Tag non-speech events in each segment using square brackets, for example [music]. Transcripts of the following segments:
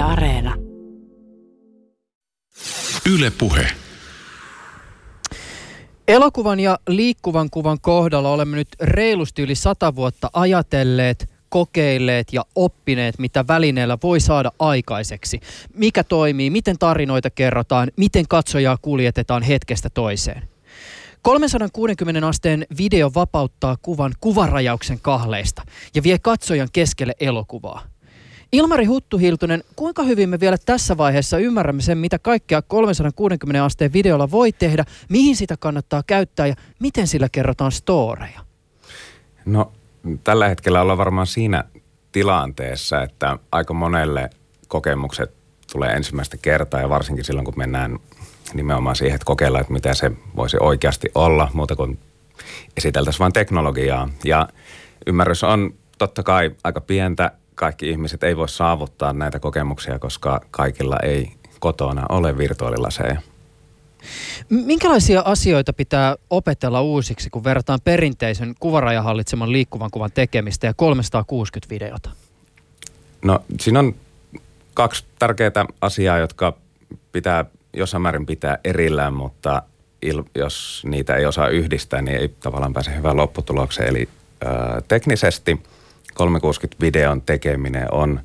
Yle Areena. Yle Puhe. Elokuvan ja liikkuvan kuvan kohdalla olemme nyt reilusti yli sata vuotta ajatelleet, kokeilleet ja oppineet, mitä välineellä voi saada aikaiseksi. Mikä toimii, miten tarinoita kerrotaan, miten katsojaa kuljetetaan hetkestä toiseen. 360 asteen video vapauttaa kuvan kuvarajauksen kahleista ja vie katsojan keskelle elokuvaa. Ilmari Huttuhiltunen, kuinka hyvin me vielä tässä vaiheessa ymmärrämme sen, mitä kaikkea 360 asteen videolla voi tehdä, mihin sitä kannattaa käyttää ja miten sillä kerrotaan storeja? No tällä hetkellä ollaan varmaan siinä tilanteessa, että aika monelle kokemukset tulee ensimmäistä kertaa ja varsinkin silloin, kun mennään nimenomaan siihen, että kokeillaan, että mitä se voisi oikeasti olla, muuta kuin esiteltäisiin vain teknologiaa. Ja ymmärrys on totta kai aika pientä. Kaikki ihmiset ei voi saavuttaa näitä kokemuksia, koska kaikilla ei kotona ole virtuaalilaseja. Minkälaisia asioita pitää opetella uusiksi, kun verrataan perinteisen kuvarajahallitseman liikkuvan kuvan tekemistä ja 360 videota? No siinä on kaksi tärkeää asiaa, jotka pitää jossain määrin pitää erillään, mutta il, jos niitä ei osaa yhdistää, niin ei tavallaan pääse hyvään lopputulokseen. Eli ö, teknisesti 360-videon tekeminen on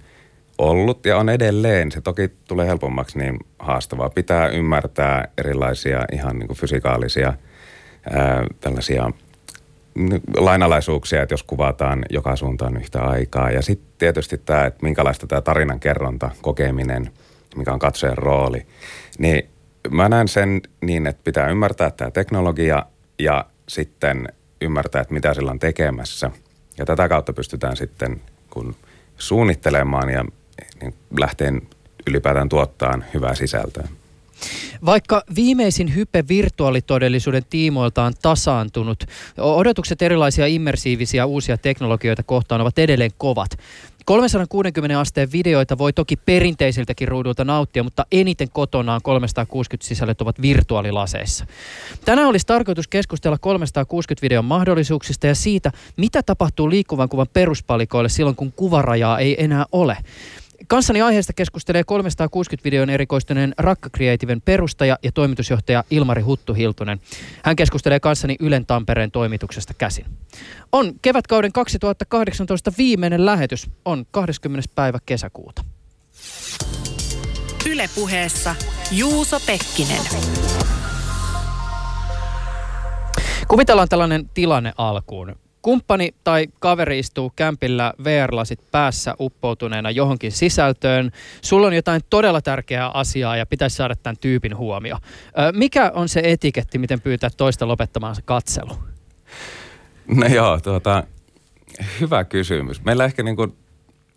ollut ja on edelleen. Se toki tulee helpommaksi niin haastavaa. Pitää ymmärtää erilaisia ihan niin kuin fysikaalisia ää, tällaisia lainalaisuuksia, että jos kuvataan joka suuntaan yhtä aikaa. Ja sitten tietysti tämä, että minkälaista tämä tarinan kerronta, kokeminen, mikä on katsojan rooli. Niin mä näen sen niin, että pitää ymmärtää tämä teknologia ja sitten ymmärtää, että mitä sillä on tekemässä. Ja tätä kautta pystytään sitten kun suunnittelemaan ja niin lähteen ylipäätään tuottaa hyvää sisältöä. Vaikka viimeisin hype virtuaalitodellisuuden tiimoilta on tasaantunut, odotukset erilaisia immersiivisiä uusia teknologioita kohtaan ovat edelleen kovat. 360 asteen videoita voi toki perinteisiltäkin ruudulta nauttia, mutta eniten kotonaan 360 sisällöt ovat virtuaalilaseissa. Tänään olisi tarkoitus keskustella 360 videon mahdollisuuksista ja siitä, mitä tapahtuu liikkuvan kuvan peruspalikoille silloin, kun kuvarajaa ei enää ole. Kanssani aiheesta keskustelee 360-videon erikoistuneen Rakka Creativen perustaja ja toimitusjohtaja Ilmari Huttu-Hiltunen. Hän keskustelee kanssani Ylen Tampereen toimituksesta käsin. On kevätkauden 2018 viimeinen lähetys, on 20. päivä kesäkuuta. Ylepuheessa Juuso Pekkinen. Kuvitellaan tällainen tilanne alkuun. Kumppani tai kaveri istuu kämpillä VR-lasit päässä uppoutuneena johonkin sisältöön. Sulla on jotain todella tärkeää asiaa ja pitäisi saada tämän tyypin huomio. Mikä on se etiketti, miten pyytää toista lopettamaan se katselu? No joo, tuota, hyvä kysymys. Meillä ehkä niin kuin,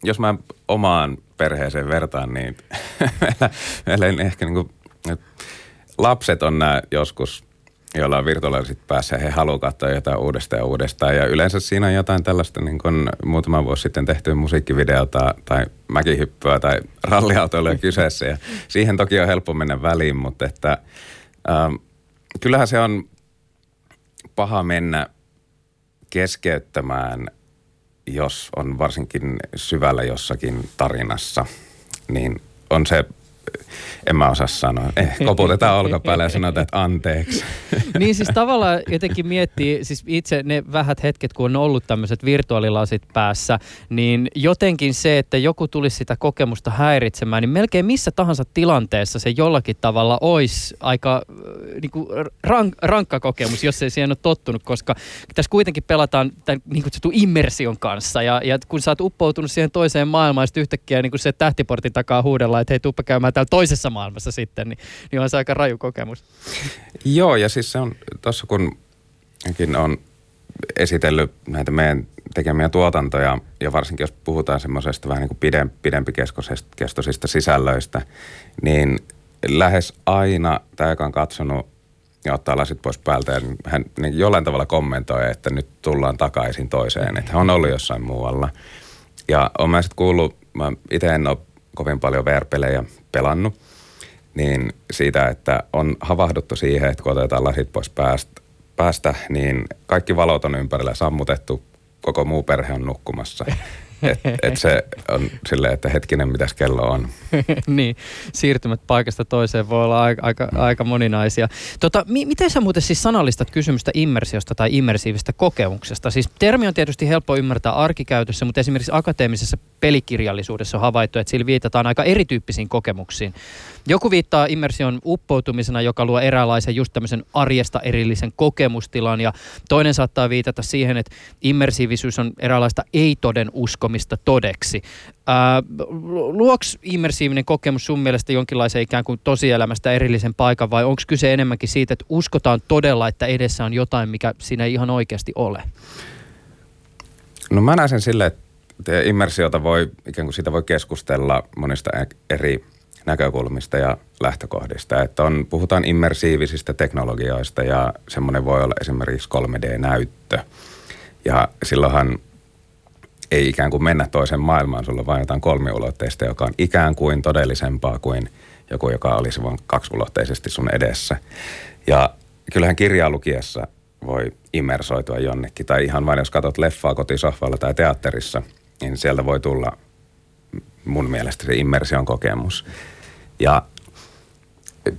jos mä omaan perheeseen vertaan, niin [laughs] meillä, meillä ehkä niin kuin, lapset on nämä joskus joilla on virtuaaliset päässä ja he haluavat katsoa jotain uudestaan ja uudestaan. Ja yleensä siinä on jotain tällaista niin kuin muutama vuosi sitten tehtyä musiikkivideota tai mäkihyppyä tai ralliautoilua [laughs] kyseessä. Ja siihen toki on helppo mennä väliin, mutta että ähm, kyllähän se on paha mennä keskeyttämään, jos on varsinkin syvällä jossakin tarinassa, niin on se en mä osaa sanoa. Eh, [laughs] koputetaan olkapäälle ja sanotaan, että anteeksi. [laughs] niin siis tavallaan jotenkin miettii, siis itse ne vähät hetket, kun on ollut tämmöiset virtuaalilasit päässä, niin jotenkin se, että joku tulisi sitä kokemusta häiritsemään, niin melkein missä tahansa tilanteessa se jollakin tavalla olisi aika äh, niin kuin rank, rankka kokemus, jos ei siihen ole tottunut, koska tässä kuitenkin pelataan tämän niin kutsutun immersion kanssa ja, ja kun sä oot uppoutunut siihen toiseen maailmaan, sitten yhtäkkiä niin kuin se tähtiportin takaa huudella, että hei, tuppa käymään täällä toisessa maailmassa sitten, niin, niin on se aika raju kokemus. Joo, ja siis se on tuossa kun on esitellyt näitä meidän tekemiä tuotantoja, ja varsinkin jos puhutaan semmoisesta vähän niin kuin pidempi, pidempikestoisista sisällöistä, niin lähes aina tämä, joka on katsonut ja ottaa lasit pois päältä ja hän niin jollain tavalla kommentoi, että nyt tullaan takaisin toiseen, että hän on ollut jossain muualla. Ja olen mä sitten kuullut, mä itse en ole kovin paljon VR-pelejä pelannut, niin siitä, että on havahduttu siihen, että kun otetaan lasit pois päästä, päästä niin kaikki valot on ympärillä sammutettu, koko muu perhe on nukkumassa. Että et se on silleen, että hetkinen, mitäs kello on. [laughs] niin, siirtymät paikasta toiseen voi olla aika, aika, aika moninaisia. Tota, mi- miten sä muuten siis sanallistat kysymystä immersiosta tai immersiivistä kokemuksesta? Siis termi on tietysti helppo ymmärtää arkikäytössä, mutta esimerkiksi akateemisessa pelikirjallisuudessa on havaittu, että sillä viitataan aika erityyppisiin kokemuksiin. Joku viittaa immersion uppoutumisena, joka luo eräänlaisen just tämmöisen arjesta erillisen kokemustilan ja toinen saattaa viitata siihen, että immersiivisyys on eräänlaista ei-toden uskomista todeksi. Ää, luoks immersiivinen kokemus sun mielestä jonkinlaisen ikään kuin tosielämästä erillisen paikan vai onko kyse enemmänkin siitä, että uskotaan todella, että edessä on jotain, mikä siinä ei ihan oikeasti ole? No mä näen sen silleen, että immersiota voi, ikään kuin siitä voi keskustella monista eri näkökulmista ja lähtökohdista. Että on, puhutaan immersiivisistä teknologioista ja semmoinen voi olla esimerkiksi 3D-näyttö. Ja silloinhan ei ikään kuin mennä toisen maailmaan, sulla on vain jotain kolmiulotteista, joka on ikään kuin todellisempaa kuin joku, joka olisi vain kaksiulotteisesti sun edessä. Ja kyllähän kirjaa lukiessa voi immersoitua jonnekin, tai ihan vain jos katsot leffaa kotisohvalla tai teatterissa, niin sieltä voi tulla mun mielestä se immersion kokemus. Ja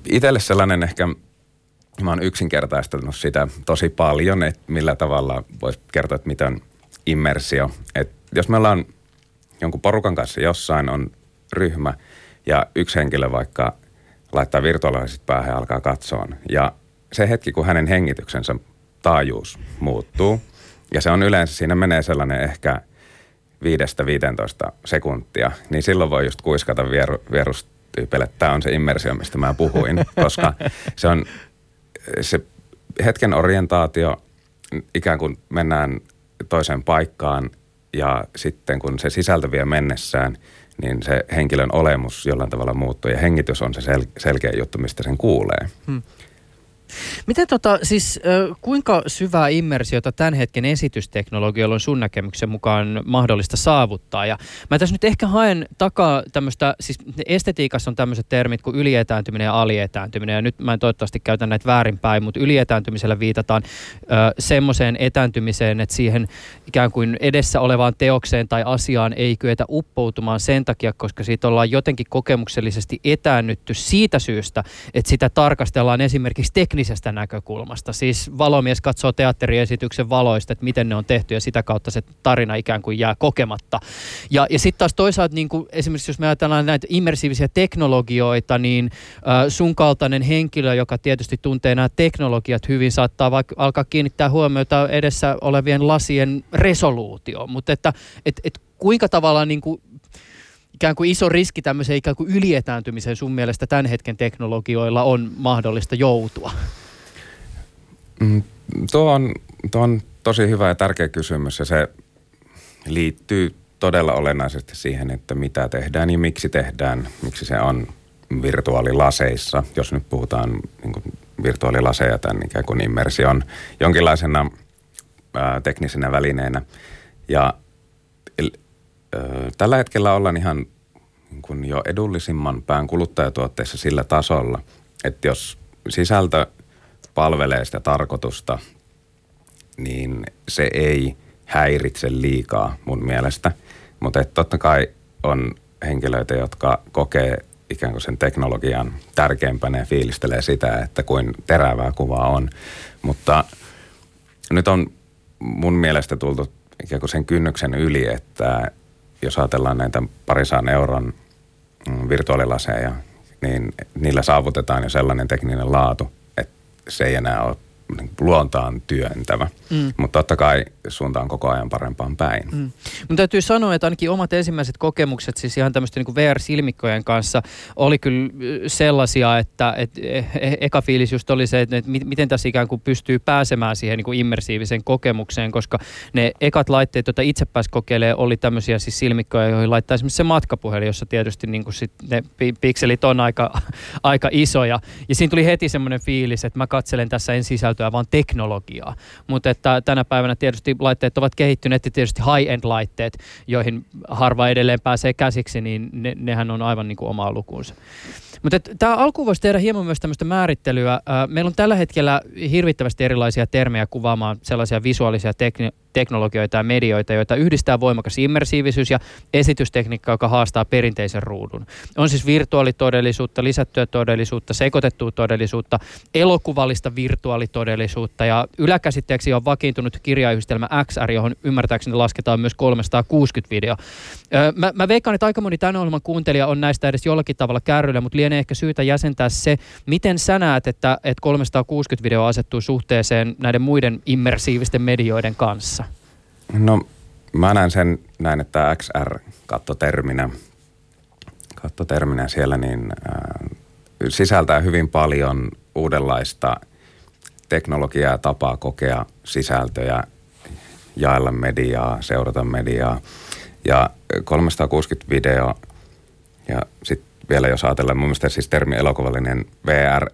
itselle sellainen ehkä, mä oon yksinkertaistanut sitä tosi paljon, että millä tavalla voisi kertoa, että mitä on immersio. Että jos me ollaan jonkun porukan kanssa jossain, on ryhmä ja yksi henkilö vaikka laittaa virtuaaliset päähän ja alkaa katsoa. Ja se hetki, kun hänen hengityksensä taajuus muuttuu, ja se on yleensä, siinä menee sellainen ehkä 5-15 sekuntia, niin silloin voi just kuiskata vieru, että tämä on se immersio, mistä mä puhuin, koska se on se hetken orientaatio, ikään kuin mennään toiseen paikkaan ja sitten kun se sisältö vie mennessään, niin se henkilön olemus jollain tavalla muuttuu ja hengitys on se sel- selkeä juttu, mistä sen kuulee. Hmm. Miten tota, siis kuinka syvää immersiota tämän hetken esitysteknologialla on sun näkemyksen mukaan mahdollista saavuttaa? Ja mä tässä nyt ehkä haen takaa tämmöistä, siis estetiikassa on tämmöiset termit kuin ylietääntyminen ja alietääntyminen, ja nyt mä en toivottavasti käytä näitä väärinpäin, mutta ylietääntymisellä viitataan semmoiseen etääntymiseen, että siihen ikään kuin edessä olevaan teokseen tai asiaan ei kyetä uppoutumaan sen takia, koska siitä ollaan jotenkin kokemuksellisesti etäännytty siitä syystä, että sitä tarkastellaan esimerkiksi teknisesti teknisestä näkökulmasta. Siis valomies katsoo teatteriesityksen valoista, että miten ne on tehty ja sitä kautta se tarina ikään kuin jää kokematta. Ja, ja sitten taas toisaalta niin kuin esimerkiksi jos me ajatellaan näitä immersiivisiä teknologioita, niin äh, sun kaltainen henkilö, joka tietysti tuntee nämä teknologiat hyvin, saattaa vaikka alkaa kiinnittää huomiota edessä olevien lasien resoluutioon. Mutta että et, et kuinka tavallaan niin kuin ikään kuin iso riski tämmöiseen ikään kuin ylietääntymiseen sun mielestä tämän hetken teknologioilla on mahdollista joutua? Mm, tuo, on, tuo on tosi hyvä ja tärkeä kysymys ja se liittyy todella olennaisesti siihen, että mitä tehdään ja miksi tehdään, miksi se on virtuaalilaseissa, jos nyt puhutaan niin kuin virtuaalilaseja tämän ikään kuin immersion jonkinlaisena ää, teknisenä välineenä. Ja tällä hetkellä ollaan ihan niin kuin jo edullisimman pään kuluttajatuotteissa sillä tasolla, että jos sisältö palvelee sitä tarkoitusta, niin se ei häiritse liikaa mun mielestä. Mutta totta kai on henkilöitä, jotka kokee ikään kuin sen teknologian tärkeimpänä ja fiilistelee sitä, että kuin terävää kuvaa on. Mutta nyt on mun mielestä tultu ikään kuin sen kynnyksen yli, että jos ajatellaan näitä parisaan euron mm, virtuaalilaseja, niin niillä saavutetaan jo sellainen tekninen laatu, että se ei enää ole luontaan työntävä. Mm. Mutta totta kai suunta on koko ajan parempaan päin. Mm. Mun täytyy sanoa, että ainakin omat ensimmäiset kokemukset siis ihan tämmöisten niin VR-silmikkojen kanssa oli kyllä sellaisia, että et, e, e, eka fiilis just oli se, että, että miten tässä ikään kuin pystyy pääsemään siihen niin kuin immersiiviseen kokemukseen, koska ne ekat laitteet, joita itse pääsi kokeilemaan, oli tämmöisiä siis silmikkoja, joihin laittaa esimerkiksi se matkapuhelin, jossa tietysti niin kuin sit ne pikselit on aika, [laughs] aika isoja. Ja siinä tuli heti semmoinen fiilis, että mä katselen tässä en sisältöä, vaan teknologiaa. Mutta että tänä päivänä tietysti laitteet ovat kehittyneet ja tietysti high-end-laitteet, joihin harva edelleen pääsee käsiksi, niin ne, nehän on aivan niin kuin omaa lukuunsa. Mutta tämä alku voisi tehdä hieman myös tämmöistä määrittelyä. Meillä on tällä hetkellä hirvittävästi erilaisia termejä kuvaamaan sellaisia visuaalisia tekni- teknologioita ja medioita, joita yhdistää voimakas immersiivisyys ja esitystekniikka, joka haastaa perinteisen ruudun. On siis virtuaalitodellisuutta, lisättyä todellisuutta, sekoitettua todellisuutta, elokuvallista virtuaalitodellisuutta ja yläkäsitteeksi on vakiintunut kirjayhdistelmä XR, johon ymmärtääkseni lasketaan myös 360 video. Mä, mä veikkaan, että aika moni tämän ohjelman kuuntelija on näistä edes jollakin tavalla kärryillä, mutta lienee ehkä syytä jäsentää se, miten sä näet, että, että 360 video asettuu suhteeseen näiden muiden immersiivisten medioiden kanssa? No mä näen sen näin, että XR kattoterminä, kattoterminä siellä niin äh, sisältää hyvin paljon uudenlaista teknologiaa, tapaa kokea sisältöjä, jaella mediaa, seurata mediaa. Ja 360 video ja sitten vielä jos ajatellaan, mun mielestä siis termi elokuvallinen VR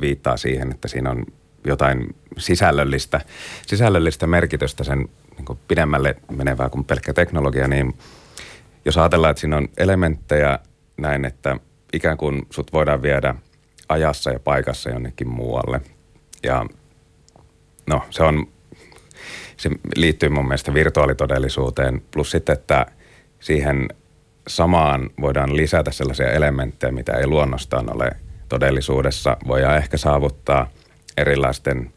viittaa siihen, että siinä on jotain sisällöllistä, sisällöllistä merkitystä sen niin pidemmälle menevää kuin pelkkä teknologia, niin jos ajatellaan, että siinä on elementtejä näin, että ikään kuin sut voidaan viedä ajassa ja paikassa jonnekin muualle. Ja no, se on, se liittyy mun mielestä virtuaalitodellisuuteen, plus sitten, että siihen samaan voidaan lisätä sellaisia elementtejä, mitä ei luonnostaan ole todellisuudessa. Voidaan ehkä saavuttaa erilaisten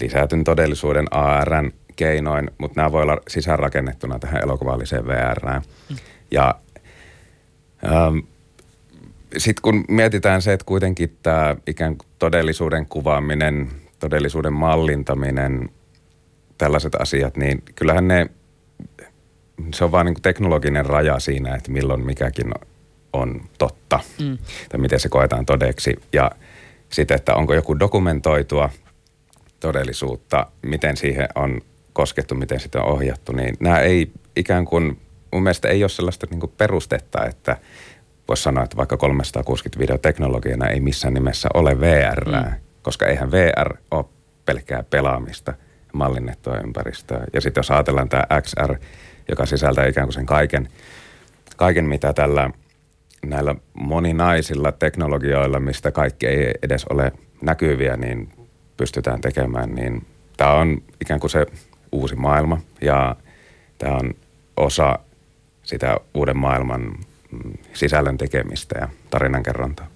lisätyn todellisuuden ARn keinoin, mutta nämä voi olla sisäänrakennettuna tähän elokuvalliseen VRään. Ja ähm, sitten kun mietitään se, että kuitenkin tämä ikään kuin todellisuuden kuvaaminen, todellisuuden mallintaminen, tällaiset asiat, niin kyllähän ne, se on vaan niin teknologinen raja siinä, että milloin mikäkin on totta mm. tai miten se koetaan todeksi. Ja sitten, että onko joku dokumentoitua todellisuutta, miten siihen on koskettu, miten sitä on ohjattu, niin nämä ei ikään kuin, mun mielestä ei ole sellaista niin kuin perustetta, että voisi sanoa, että vaikka 360 videoteknologiana ei missään nimessä ole VR, mm. koska eihän VR ole pelkkää pelaamista, mallinnettua ympäristöä. Ja sitten jos ajatellaan tämä XR, joka sisältää ikään kuin sen kaiken, kaiken mitä tällä näillä moninaisilla teknologioilla, mistä kaikki ei edes ole näkyviä, niin pystytään tekemään, niin tämä on ikään kuin se uusi maailma ja tämä on osa sitä uuden maailman mm, sisällön tekemistä ja tarinankerrontaa.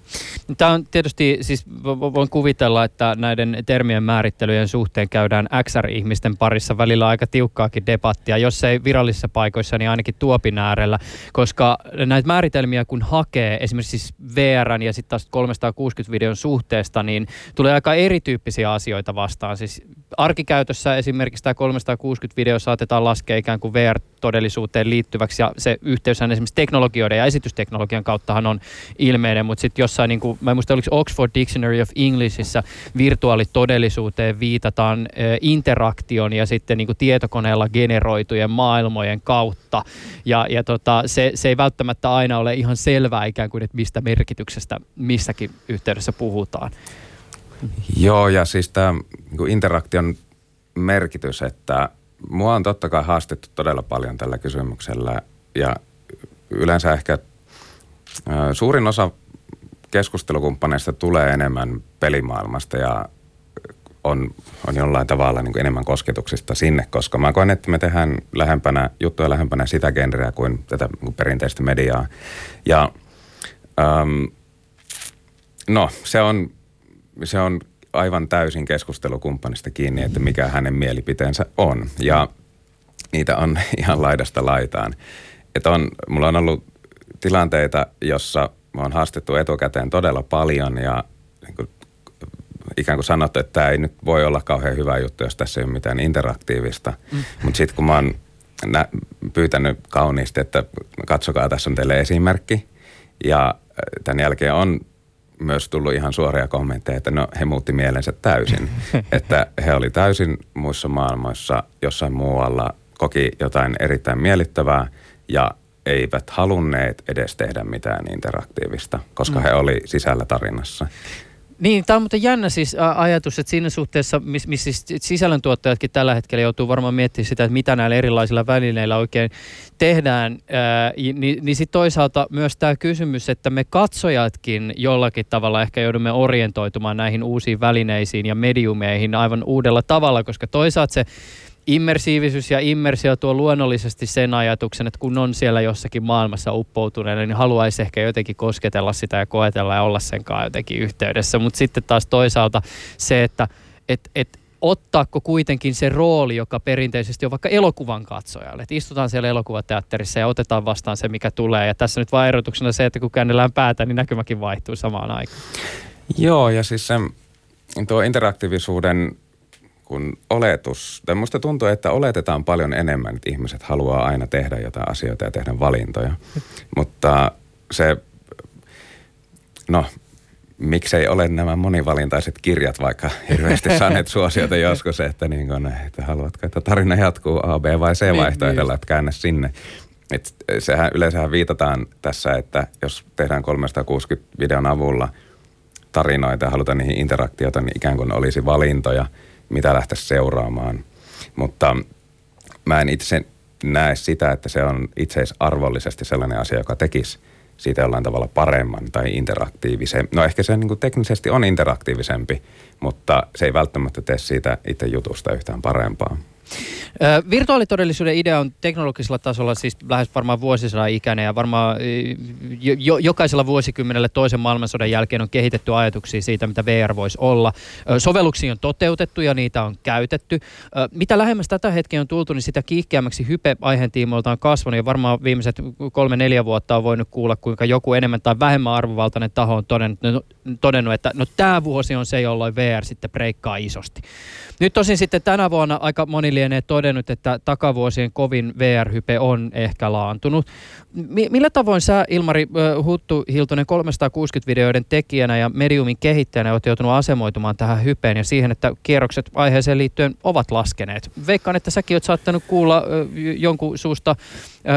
Tämä on tietysti, siis voin kuvitella, että näiden termien määrittelyjen suhteen käydään XR-ihmisten parissa välillä aika tiukkaakin debattia, jos ei virallisissa paikoissa, niin ainakin tuopin äärellä, koska näitä määritelmiä kun hakee esimerkiksi siis VRn ja sitten taas 360 videon suhteesta, niin tulee aika erityyppisiä asioita vastaan. Siis arkikäytössä esimerkiksi tämä 360 video saatetaan laskea ikään kuin VR-todellisuuteen liittyväksi ja se yhteys esimerkiksi teknologioiden ja esitysteknologian kauttahan on ilmeinen, mutta sitten jossain, niin kuin, mä en muista oliko Oxford Dictionary of Englishissa virtuaalitodellisuuteen viitataan interaktion ja sitten niin kuin tietokoneella generoitujen maailmojen kautta. Ja, ja tota, se, se ei välttämättä aina ole ihan selvää ikään kuin, että mistä merkityksestä missäkin yhteydessä puhutaan. Joo, ja siis tämä niin interaktion merkitys, että mua on totta kai haastettu todella paljon tällä kysymyksellä ja yleensä ehkä suurin osa keskustelukumppaneista tulee enemmän pelimaailmasta ja on, on jollain tavalla niin enemmän kosketuksista sinne, koska mä koen, että me tehdään lähempänä, juttuja lähempänä sitä genreä kuin tätä niin kuin perinteistä mediaa. Ja äm, no, se on, se on aivan täysin keskustelukumppanista kiinni, että mikä hänen mielipiteensä on. Ja niitä on [laughs] ihan laidasta laitaan. Että on, mulla on ollut tilanteita, jossa mä oon haastettu etukäteen todella paljon ja niin kuin, ikään kuin sanottu, että tämä ei nyt voi olla kauhean hyvä juttu, jos tässä ei ole mitään interaktiivista. Mm. Mutta sitten kun mä oon nä- pyytänyt kauniisti, että katsokaa, tässä on teille esimerkki. Ja äh, tämän jälkeen on myös tullut ihan suoria kommentteja, että no he muutti mielensä täysin. [laughs] että he oli täysin muissa maailmoissa jossain muualla, koki jotain erittäin miellyttävää ja eivät halunneet edes tehdä mitään interaktiivista, koska mm. he oli sisällä tarinassa. Niin, tämä on muuten jännä siis ajatus, että siinä suhteessa, missä miss siis sisällöntuottajatkin tällä hetkellä joutuu varmaan miettimään sitä, että mitä näillä erilaisilla välineillä oikein tehdään, ää, niin, niin sitten toisaalta myös tämä kysymys, että me katsojatkin jollakin tavalla ehkä joudumme orientoitumaan näihin uusiin välineisiin ja mediumeihin aivan uudella tavalla, koska toisaalta se immersiivisyys ja immersio tuo luonnollisesti sen ajatuksen, että kun on siellä jossakin maailmassa uppoutuneena, niin haluaisi ehkä jotenkin kosketella sitä ja koetella ja olla sen kanssa jotenkin yhteydessä. Mutta sitten taas toisaalta se, että et, et, ottaako kuitenkin se rooli, joka perinteisesti on vaikka elokuvan katsojalle. Että istutaan siellä elokuvateatterissa ja otetaan vastaan se, mikä tulee. Ja tässä nyt vain erotuksena se, että kun käännellään päätä, niin näkymäkin vaihtuu samaan aikaan. Joo, ja siis se, tuo interaktiivisuuden kun oletus, tai musta tuntuu, että oletetaan paljon enemmän, että ihmiset haluaa aina tehdä jotain asioita ja tehdä valintoja. Mutta se, no miksei ole nämä monivalintaiset kirjat vaikka hirveästi [laughs] saaneet suosiota joskus, että, niin kun, että haluatko, että tarina jatkuu A, B vai C niin, vaihtoehdolla, niin. että käännä sinne. Et sehän yleensähän viitataan tässä, että jos tehdään 360 videon avulla tarinoita ja halutaan niihin interaktiota, niin ikään kuin olisi valintoja, mitä lähteä seuraamaan. Mutta mä en itse näe sitä, että se on itseisarvollisesti sellainen asia, joka tekisi – siitä jollain tavalla paremman tai interaktiivisempi. No ehkä se niin teknisesti on interaktiivisempi, mutta se ei välttämättä tee siitä itse jutusta yhtään parempaa. Virtuaalitodellisuuden idea on teknologisella tasolla siis lähes varmaan vuosisadan ikäinen ja varmaan jo, jokaisella vuosikymmenellä toisen maailmansodan jälkeen on kehitetty ajatuksia siitä, mitä VR voisi olla. Sovelluksia on toteutettu ja niitä on käytetty. Mitä lähemmäs tätä hetkeä on tultu, niin sitä kiihkeämmäksi hype aiheen tiimoilta on kasvanut ja varmaan viimeiset kolme-neljä vuotta on voinut kuulla, kuinka joku enemmän tai vähemmän arvovaltainen taho on todennut, no, todennut että no tämä vuosi on se, jolloin VR sitten breikkaa isosti. Nyt tosin sitten tänä vuonna aika moni lienee todennut, että takavuosien kovin VR-hype on ehkä laantunut. M- millä tavoin sä, Ilmari Huttu Hiltonen, 360-videoiden tekijänä ja Mediumin kehittäjänä olet joutunut asemoitumaan tähän hypeen ja siihen, että kierrokset aiheeseen liittyen ovat laskeneet? Veikkaan, että säkin oot saattanut kuulla jonkun suusta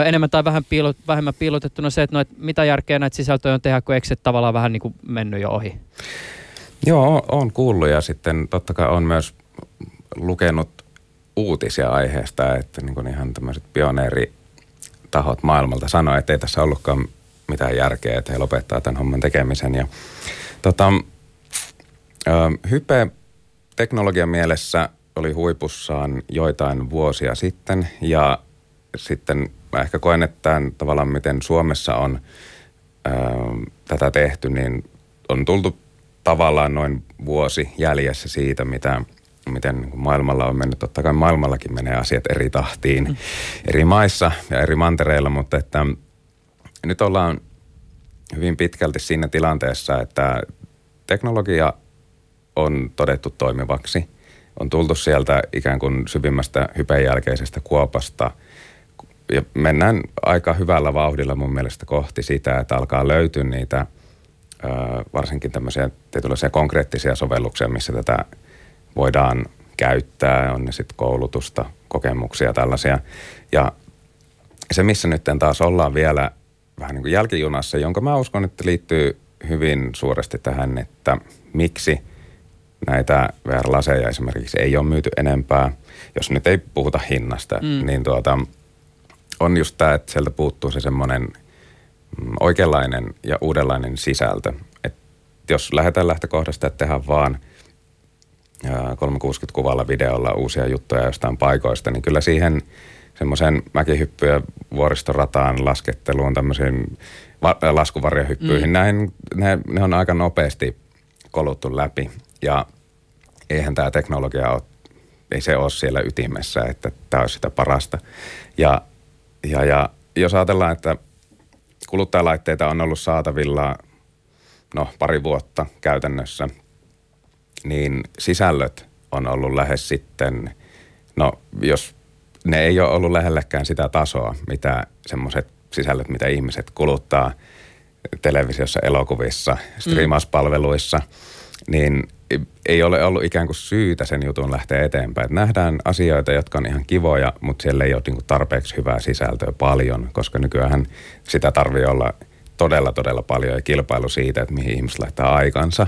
enemmän tai vähän piilot, vähemmän piilotettuna se, että, no, että mitä järkeä näitä sisältöjä on tehdä, kun Exit tavallaan vähän niin kuin mennyt jo ohi. Joo, on kuullut ja sitten totta kai on myös lukenut uutisia aiheesta, että niin kuin ihan tämmöiset pioneeritahot maailmalta sanoi, että ei tässä ollutkaan mitään järkeä, että he lopettaa tämän homman tekemisen. Ja, tota, hype teknologian mielessä oli huipussaan joitain vuosia sitten ja sitten mä ehkä koen, että tämän, tavallaan miten Suomessa on ää, tätä tehty, niin on tultu tavallaan noin vuosi jäljessä siitä, mitä – miten niin maailmalla on mennyt. Totta kai maailmallakin menee asiat eri tahtiin mm. eri maissa ja eri mantereilla, mutta että nyt ollaan hyvin pitkälti siinä tilanteessa, että teknologia on todettu toimivaksi. On tultu sieltä ikään kuin syvimmästä hypen jälkeisestä kuopasta ja mennään aika hyvällä vauhdilla mun mielestä kohti sitä, että alkaa löytyä niitä varsinkin tämmöisiä tietynlaisia konkreettisia sovelluksia, missä tätä voidaan käyttää, on ne sitten koulutusta, kokemuksia tällaisia. Ja se, missä nyt taas ollaan vielä vähän niin kuin jälkijunassa, jonka mä uskon, että liittyy hyvin suuresti tähän, että miksi näitä VR-laseja esimerkiksi ei ole myyty enempää, jos nyt ei puhuta hinnasta, mm. niin tuota, on just tämä, että sieltä puuttuu se semmoinen mm, oikeanlainen ja uudenlainen sisältö. Et jos lähdetään lähtökohdasta, että tehdään vaan – 360-kuvalla videolla uusia juttuja jostain paikoista, niin kyllä siihen semmoisen mäkihyppyä vuoristorataan, lasketteluun, tämmöisiin va- laskuvarjohyppyihin, mm. näin, ne, ne on aika nopeasti koluttu läpi. Ja eihän tämä teknologia ole, ei se ole siellä ytimessä, että tämä olisi sitä parasta. Ja, ja, ja jos ajatellaan, että kuluttajalaitteita on ollut saatavilla no pari vuotta käytännössä – niin sisällöt on ollut lähes sitten, no jos ne ei ole ollut lähellekään sitä tasoa, mitä semmoiset sisällöt, mitä ihmiset kuluttaa televisiossa, elokuvissa, striimauspalveluissa, mm. niin ei ole ollut ikään kuin syytä sen jutun lähteä eteenpäin. Et nähdään asioita, jotka on ihan kivoja, mutta siellä ei ole niin tarpeeksi hyvää sisältöä paljon, koska nykyään sitä tarvii olla – todella, todella paljon ja kilpailu siitä, että mihin ihmiset laittaa aikansa,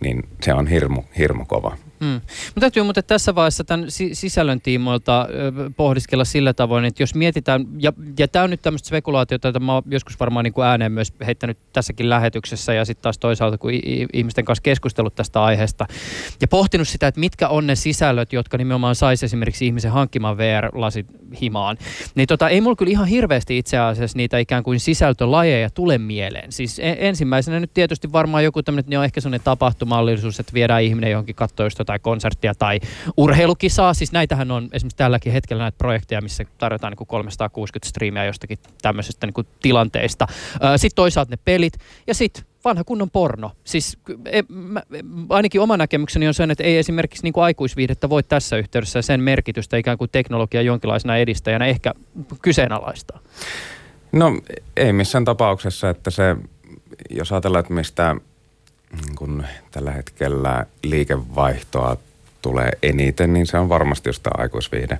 niin se on hirmu, hirmu kova. Hmm. Mutta täytyy muuten tässä vaiheessa tämän sisällön tiimoilta pohdiskella sillä tavoin, että jos mietitään, ja, ja tämä on nyt tämmöistä spekulaatiota, jota mä oon joskus varmaan niin kuin ääneen myös heittänyt tässäkin lähetyksessä, ja sitten taas toisaalta, kun ihmisten kanssa keskustellut tästä aiheesta, ja pohtinut sitä, että mitkä on ne sisällöt, jotka nimenomaan saisi esimerkiksi ihmisen hankkimaan VR-lasit himaan, niin tota, ei mulla kyllä ihan hirveästi itse asiassa niitä ikään kuin sisältölajeja tule mieleen. Siis e- ensimmäisenä nyt tietysti varmaan joku tämmöinen, ne on ehkä sellainen tapahtumallisuus, että viedään ihminen johonkin katsoa tai konserttia tai urheilukisaa. Siis näitähän on esimerkiksi tälläkin hetkellä näitä projekteja, missä tarjotaan niin kuin 360 striimiä jostakin tämmöisestä niin kuin tilanteista. Sitten toisaalta ne pelit ja sitten vanha kunnon porno. Siis e, mä, ainakin oma näkemykseni on se, että ei esimerkiksi niin kuin aikuisviihdettä voi tässä yhteydessä sen merkitystä ikään kuin teknologia jonkinlaisena edistäjänä ehkä kyseenalaistaa. No ei missään tapauksessa, että se, jos ajatellaan, että mistä niin kun tällä hetkellä liikevaihtoa tulee eniten, niin se on varmasti tämä aikuisviihde.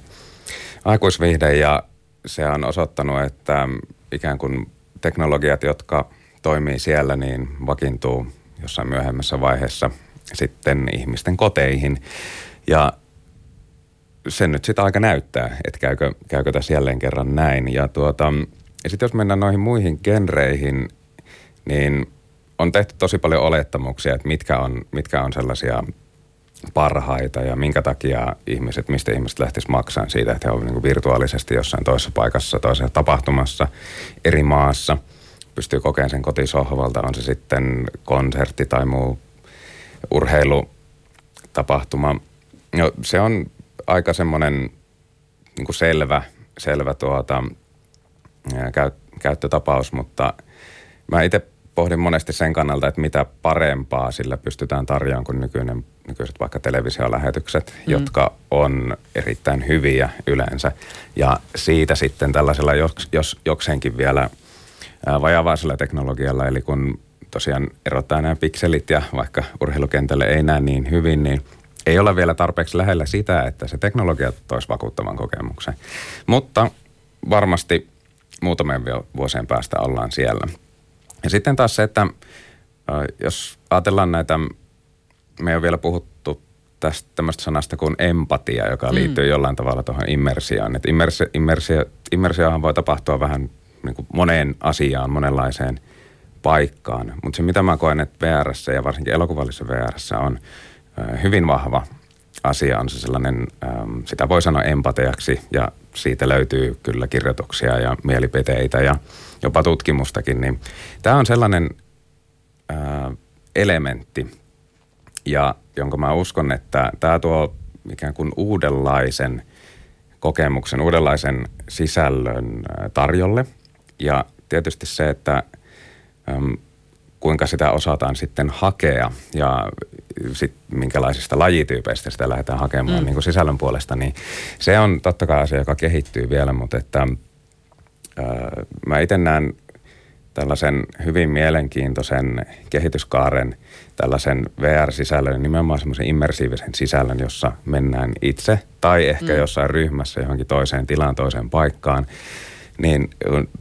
Aikuisviihde ja se on osoittanut, että ikään kuin teknologiat, jotka toimii siellä, niin vakiintuu jossain myöhemmässä vaiheessa sitten ihmisten koteihin. Ja sen nyt sitä aika näyttää, että käykö, käykö tässä jälleen kerran näin. Ja, tuota, ja sitten jos mennään noihin muihin genreihin, niin on tehty tosi paljon olettamuksia, että mitkä on, mitkä on sellaisia parhaita ja minkä takia ihmiset, mistä ihmiset lähtisivät maksamaan siitä, että he ovat niin virtuaalisesti jossain toisessa paikassa, toisessa tapahtumassa, eri maassa. Pystyy kokemaan sen kotisohvalta, on se sitten konsertti tai muu urheilutapahtuma. No, se on aika semmoinen niin selvä, selvä tuota, käyt, käyttötapaus, mutta mä itse pohdin monesti sen kannalta, että mitä parempaa sillä pystytään tarjoamaan kuin nykyinen, nykyiset vaikka televisiolähetykset, mm. jotka on erittäin hyviä yleensä. Ja siitä sitten tällaisella jos, jos jokseenkin vielä vajavaisella teknologialla, eli kun tosiaan erottaa nämä pikselit ja vaikka urheilukentälle ei näe niin hyvin, niin ei ole vielä tarpeeksi lähellä sitä, että se teknologia toisi vakuuttavan kokemuksen. Mutta varmasti muutamien vuosien päästä ollaan siellä. Ja sitten taas se, että jos ajatellaan näitä, me ei ole vielä puhuttu tästä tämmöistä sanasta kuin empatia, joka mm. liittyy jollain tavalla tuohon immersioon. Että immersio, immersio, immersiohan voi tapahtua vähän niin kuin moneen asiaan, monenlaiseen paikkaan. Mutta se, mitä mä koen, että VR ja varsinkin elokuvallisessa VR on hyvin vahva asia, on se sellainen, sitä voi sanoa empatiaksi ja siitä löytyy kyllä kirjoituksia ja mielipiteitä ja jopa tutkimustakin, niin tämä on sellainen ää, elementti, ja jonka mä uskon, että tämä tuo ikään kuin uudenlaisen kokemuksen, uudenlaisen sisällön tarjolle. Ja tietysti se, että äm, kuinka sitä osataan sitten hakea ja sit minkälaisista lajityypeistä sitä lähdetään hakemaan mm. niin kuin sisällön puolesta, niin se on totta kai asia, joka kehittyy vielä, mutta että mä itse näen tällaisen hyvin mielenkiintoisen kehityskaaren, tällaisen VR-sisällön, nimenomaan semmoisen immersiivisen sisällön, jossa mennään itse tai ehkä mm. jossain ryhmässä johonkin toiseen tilaan, toiseen paikkaan. Niin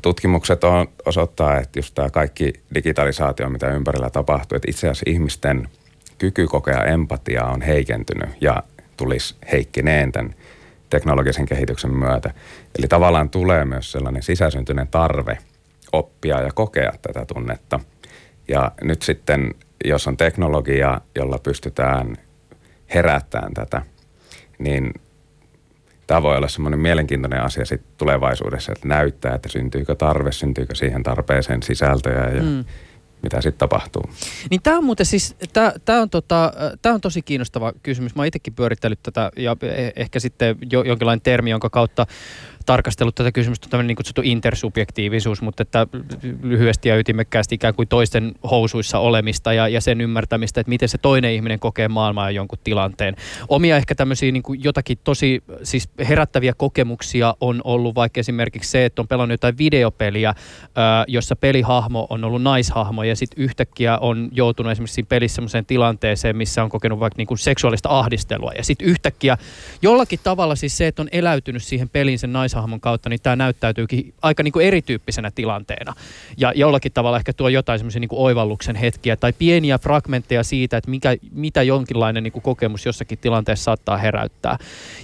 tutkimukset on, osoittaa, että just tämä kaikki digitalisaatio, mitä ympärillä tapahtuu, että itse asiassa ihmisten kyky kokea empatiaa on heikentynyt ja tulisi heikkineen tämän teknologisen kehityksen myötä. Eli tavallaan tulee myös sellainen sisäsyntyinen tarve oppia ja kokea tätä tunnetta. Ja nyt sitten, jos on teknologia, jolla pystytään herättämään tätä, niin tämä voi olla semmoinen mielenkiintoinen asia sitten tulevaisuudessa, että näyttää, että syntyykö tarve, syntyykö siihen tarpeeseen sisältöjä ja mm mitä sitten tapahtuu. Niin tämä on muuten siis, tämä on, tota, on tosi kiinnostava kysymys. Mä oon itsekin pyörittänyt tätä ja e, ehkä sitten jo, jonkinlainen termi, jonka kautta tarkastellut tätä kysymystä, tämmöinen niin kutsuttu intersubjektiivisuus, mutta että lyhyesti ja ytimekkäästi ikään kuin toisten housuissa olemista ja, ja sen ymmärtämistä, että miten se toinen ihminen kokee maailmaa ja jonkun tilanteen. Omia ehkä tämmöisiä niin kuin jotakin tosi siis herättäviä kokemuksia on ollut vaikka esimerkiksi se, että on pelannut jotain videopeliä, jossa pelihahmo on ollut naishahmo ja sitten yhtäkkiä on joutunut esimerkiksi siinä pelissä sellaiseen tilanteeseen, missä on kokenut vaikka niin kuin seksuaalista ahdistelua ja sitten yhtäkkiä jollakin tavalla siis se, että on eläytynyt siihen peliin sen naishahmon naishahmon kautta, niin tämä näyttäytyykin aika niin kuin erityyppisenä tilanteena. Ja jollakin tavalla ehkä tuo jotain semmoisia niin oivalluksen hetkiä tai pieniä fragmentteja siitä, että mikä, mitä jonkinlainen niin kuin kokemus jossakin tilanteessa saattaa heräyttää.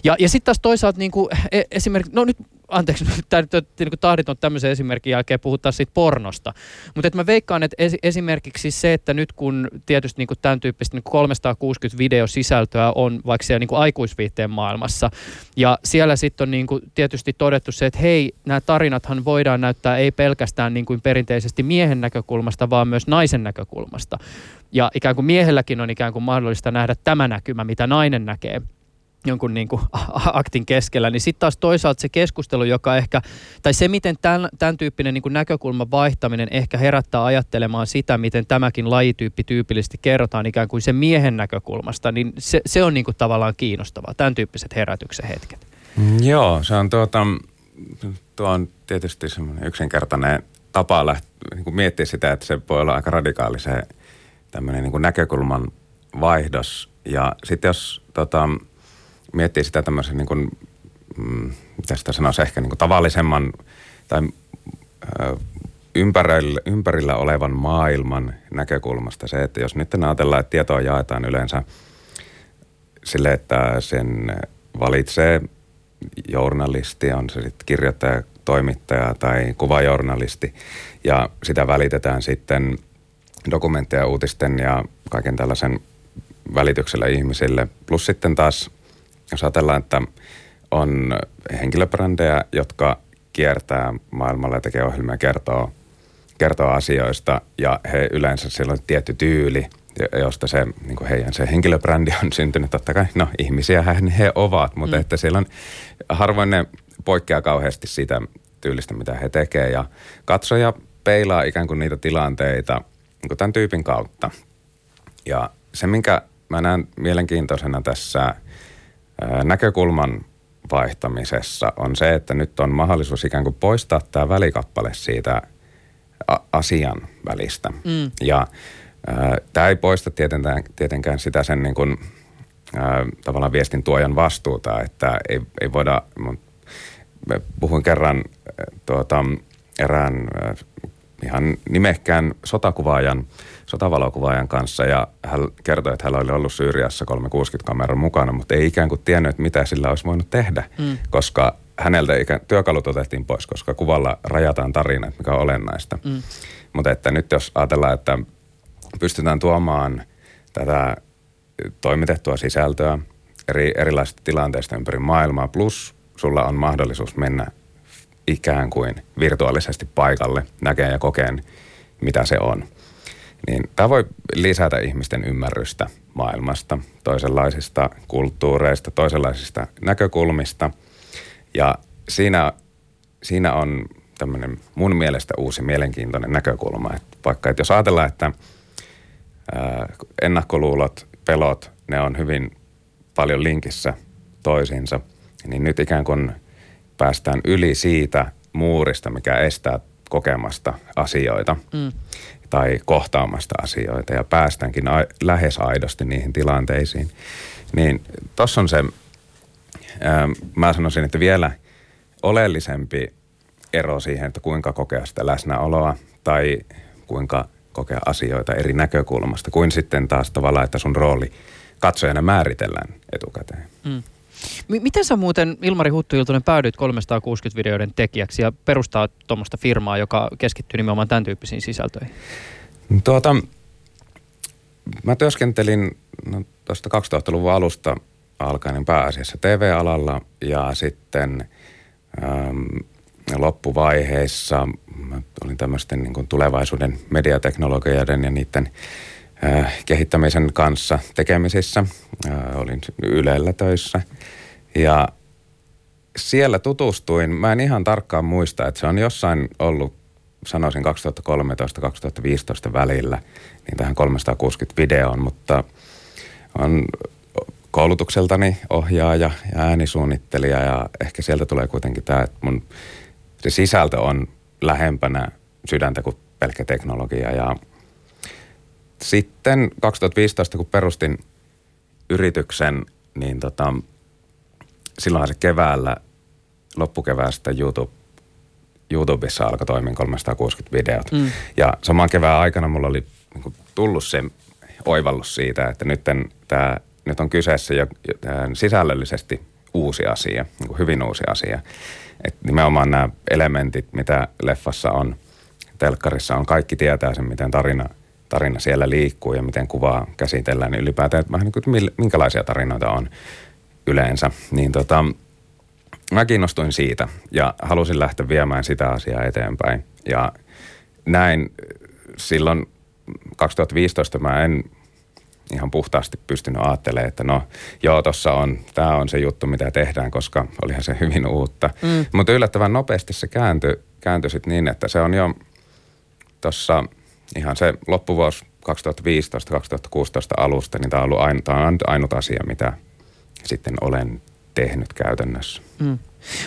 Ja, ja sitten taas toisaalta niin kuin, e, esimerkiksi, no nyt anteeksi, tämä nyt niin kuin tahditon tämmöisen esimerkin jälkeen puhutaan siitä pornosta. Mutta että mä veikkaan, että esi- esimerkiksi se, että nyt kun tietysti niin kuin tämän tyyppistä niin kuin 360 videosisältöä on vaikka siellä niin kuin maailmassa, ja siellä sitten on niin kuin tietysti todettu se, että hei, nämä tarinathan voidaan näyttää ei pelkästään niin kuin perinteisesti miehen näkökulmasta, vaan myös naisen näkökulmasta. Ja ikään kuin miehelläkin on ikään kuin mahdollista nähdä tämä näkymä, mitä nainen näkee jonkun niin kuin aktin keskellä, niin sitten taas toisaalta se keskustelu, joka ehkä, tai se miten tämän, tämän tyyppinen niin kuin näkökulman vaihtaminen ehkä herättää ajattelemaan sitä, miten tämäkin lajityyppi tyypillisesti kerrotaan ikään kuin sen miehen näkökulmasta, niin se, se on niin kuin tavallaan kiinnostavaa, tämän tyyppiset herätyksen hetket. Mm, joo, se on tuota, tuo on tietysti semmoinen yksinkertainen tapa läht- niin kuin miettiä sitä, että se voi olla aika radikaali se tämmöinen niin kuin näkökulman vaihdos. Ja sitten jos tota, miettii sitä tämmöisen niin kuin, mm, mitä sitä sanoisi, ehkä niin kuin tavallisemman tai ympärillä, ympärillä olevan maailman näkökulmasta se, että jos nyt ajatellaan, että tietoa jaetaan yleensä sille, että sen valitsee journalisti, on se sitten kirjoittaja, toimittaja tai kuvajournalisti, ja sitä välitetään sitten dokumentteja, uutisten ja kaiken tällaisen välityksellä ihmisille. Plus sitten taas jos ajatellaan, että on henkilöbrändejä, jotka kiertää maailmalla ja tekee ohjelmia kertoo, kertoo asioista ja he yleensä sillä on tietty tyyli, josta se niin kuin heidän se henkilöbrändi on syntynyt. Totta kai, no ihmisiä he ovat, mutta mm. että siellä on harvoin ne poikkeaa kauheasti siitä tyylistä, mitä he tekee ja katsoja peilaa ikään kuin niitä tilanteita niin kuin tämän tyypin kautta. Ja se, minkä mä näen mielenkiintoisena tässä – näkökulman vaihtamisessa on se, että nyt on mahdollisuus ikään kuin poistaa tämä välikappale siitä asian välistä. Mm. Ja äh, tämä ei poista tietenkään, tietenkään sitä sen niin kuin, äh, tavallaan viestin tuojan vastuuta, että ei, ei voida, puhuin kerran äh, tuota, erään äh, ihan nimekkään sotakuvaajan, sotavalokuvaajan kanssa ja hän kertoi, että hän oli ollut Syyriassa 360-kameran mukana, mutta ei ikään kuin tiennyt, että mitä sillä olisi voinut tehdä, mm. koska häneltä ikään, työkalut otettiin pois, koska kuvalla rajataan tarinat, mikä on olennaista. Mm. Mutta että nyt jos ajatellaan, että pystytään tuomaan tätä toimitettua sisältöä eri, erilaisista tilanteista ympäri maailmaa, plus sulla on mahdollisuus mennä ikään kuin virtuaalisesti paikalle, näkee ja kokeen, mitä se on. Niin tämä voi lisätä ihmisten ymmärrystä maailmasta, toisenlaisista kulttuureista, toisenlaisista näkökulmista. Ja siinä, siinä on tämmöinen mun mielestä uusi mielenkiintoinen näkökulma. Että vaikka että jos ajatellaan, että ennakkoluulot, pelot, ne on hyvin paljon linkissä toisiinsa, niin nyt ikään kuin – päästään yli siitä muurista, mikä estää kokemasta asioita mm. Tai kohtaamasta asioita ja päästäänkin a- lähes aidosti niihin tilanteisiin. Niin tuossa on se, ää, mä sanoisin, että vielä oleellisempi ero siihen, että kuinka kokea sitä läsnäoloa tai kuinka kokea asioita eri näkökulmasta, kuin sitten taas tavallaan, että sun rooli katsojana määritellään etukäteen. Mm. Miten sä muuten, Ilmari Huttuiltunen, päädyit 360-videoiden tekijäksi ja perustaa tuommoista firmaa, joka keskittyy nimenomaan tämän tyyppisiin sisältöihin? Tuota, mä työskentelin no, tuosta 2000-luvun alusta alkaen pääasiassa TV-alalla ja sitten ähm, loppuvaiheissa mä olin tämmöisten niin tulevaisuuden mediateknologioiden ja niiden äh, kehittämisen kanssa tekemisissä. Äh, olin Ylellä töissä – ja siellä tutustuin, mä en ihan tarkkaan muista, että se on jossain ollut, sanoisin 2013-2015 välillä, niin tähän 360 videoon, mutta on koulutukseltani ohjaaja ja äänisuunnittelija ja ehkä sieltä tulee kuitenkin tämä, että mun se sisältö on lähempänä sydäntä kuin pelkkä teknologia ja sitten 2015, kun perustin yrityksen, niin tota, silloinhan se keväällä loppukeväästä YouTube, YouTubessa alkoi toimia 360 videot. Mm. Ja saman kevään aikana mulla oli niin kuin, tullut se oivallus siitä, että nyt, tää, nyt on kyseessä jo, sisällöllisesti uusi asia, niin kuin hyvin uusi asia. Et nimenomaan nämä elementit, mitä leffassa on, telkkarissa on, kaikki tietää sen, miten tarina, tarina siellä liikkuu ja miten kuvaa käsitellään, niin ylipäätään vähän niin kuin, minkälaisia tarinoita on yleensä. Niin tota, mä kiinnostuin siitä ja halusin lähteä viemään sitä asiaa eteenpäin. Ja näin silloin 2015 mä en ihan puhtaasti pystynyt ajattelemaan, että no joo, tuossa on, tämä on se juttu, mitä tehdään, koska olihan se hyvin uutta. Mm. Mutta yllättävän nopeasti se kääntyi, kääntyi sit niin, että se on jo tuossa ihan se loppuvuosi 2015-2016 alusta, niin tämä on ollut ainut, ainut asia, mitä sitten olen tehnyt käytännössä. Mm.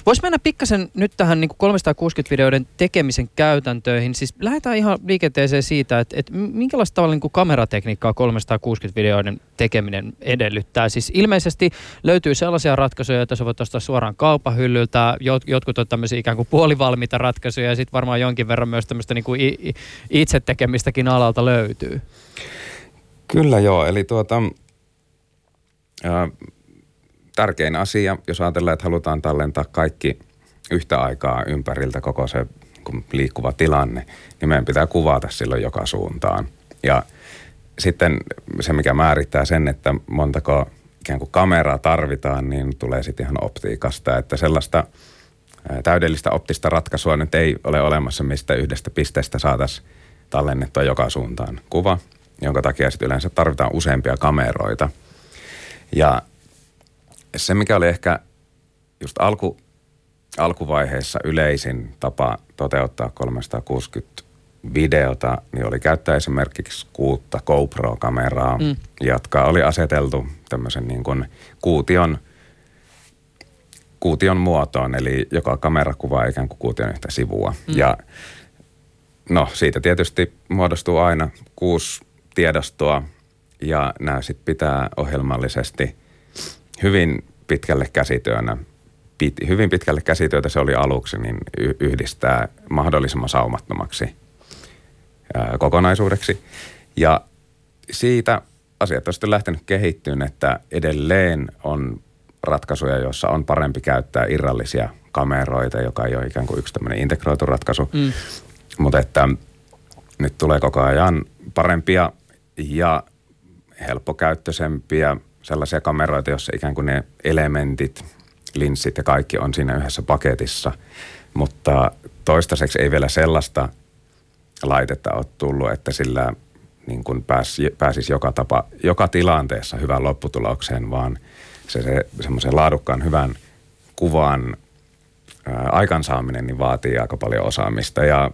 Voisi mennä pikkasen nyt tähän niin 360-videoiden tekemisen käytäntöihin. Siis lähdetään ihan liikenteeseen siitä, että, että minkälaista tavalla niin kameratekniikkaa 360-videoiden tekeminen edellyttää. Siis ilmeisesti löytyy sellaisia ratkaisuja, joita sä voit ostaa suoraan kaupahyllyltä. Jot, jotkut on tämmöisiä ikään kuin puolivalmiita ratkaisuja ja sitten varmaan jonkin verran myös tämmöistä niin itse tekemistäkin alalta löytyy. Kyllä joo, eli tuota, tärkein asia, jos ajatellaan, että halutaan tallentaa kaikki yhtä aikaa ympäriltä koko se liikkuva tilanne, niin meidän pitää kuvata silloin joka suuntaan. Ja sitten se, mikä määrittää sen, että montako ikään kuin kameraa tarvitaan, niin tulee sitten ihan optiikasta, että sellaista täydellistä optista ratkaisua nyt ei ole olemassa, mistä yhdestä pisteestä saataisiin tallennettua joka suuntaan kuva, jonka takia sitten yleensä tarvitaan useampia kameroita. Ja se, mikä oli ehkä just alku, alkuvaiheessa yleisin tapa toteuttaa 360 videota, niin oli käyttää esimerkiksi kuutta GoPro-kameraa, mm. jotka oli aseteltu tämmöisen niin kuin kuution, kuution muotoon, eli joka kamera kuvaa ikään kuin kuution yhtä sivua. Mm. Ja no siitä tietysti muodostuu aina kuusi tiedostoa, ja nämä sitten pitää ohjelmallisesti – hyvin pitkälle käsityönä, pit, hyvin pitkälle käsityötä se oli aluksi, niin yhdistää mahdollisimman saumattomaksi ää, kokonaisuudeksi. Ja siitä asiat on sitten lähtenyt kehittyyn, että edelleen on ratkaisuja, joissa on parempi käyttää irrallisia kameroita, joka ei ole ikään kuin yksi tämmöinen integroitu ratkaisu. Mm. Mutta että nyt tulee koko ajan parempia ja helppokäyttöisempiä sellaisia kameroita, joissa ikään kuin ne elementit, linssit ja kaikki on siinä yhdessä paketissa. Mutta toistaiseksi ei vielä sellaista laitetta ole tullut, että sillä niin kuin pääsi, pääsisi joka, tapa, joka tilanteessa hyvään lopputulokseen, vaan se, se semmoisen laadukkaan hyvän kuvan ää, aikansaaminen niin vaatii aika paljon osaamista ja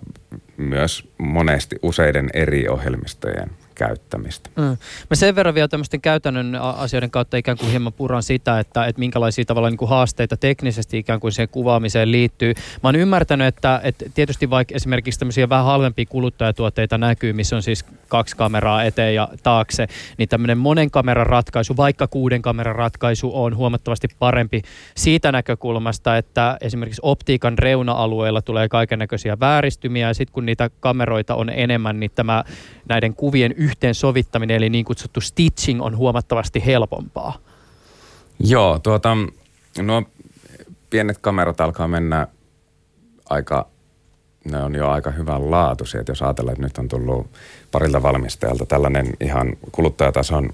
myös monesti useiden eri ohjelmistojen käyttämistä. Mm. Mä sen verran vielä tämmöisten käytännön asioiden kautta ikään kuin hieman puran sitä, että, että minkälaisia tavalla niin kuin haasteita teknisesti ikään kuin siihen kuvaamiseen liittyy. Mä oon ymmärtänyt, että, että tietysti vaikka esimerkiksi tämmöisiä vähän halvempia kuluttajatuotteita näkyy, missä on siis kaksi kameraa eteen ja taakse, niin tämmöinen monen kameran ratkaisu, vaikka kuuden kameran ratkaisu on huomattavasti parempi siitä näkökulmasta, että esimerkiksi optiikan reuna-alueilla tulee kaiken näköisiä vääristymiä ja sitten kun niitä kameroita on enemmän, niin tämä näiden kuvien yhteensovittaminen, eli niin kutsuttu stitching, on huomattavasti helpompaa. Joo, tuota, nuo pienet kamerat alkaa mennä aika, ne on jo aika hyvän laatuisia. Että jos ajatellaan, että nyt on tullut parilta valmistajalta tällainen ihan kuluttajatason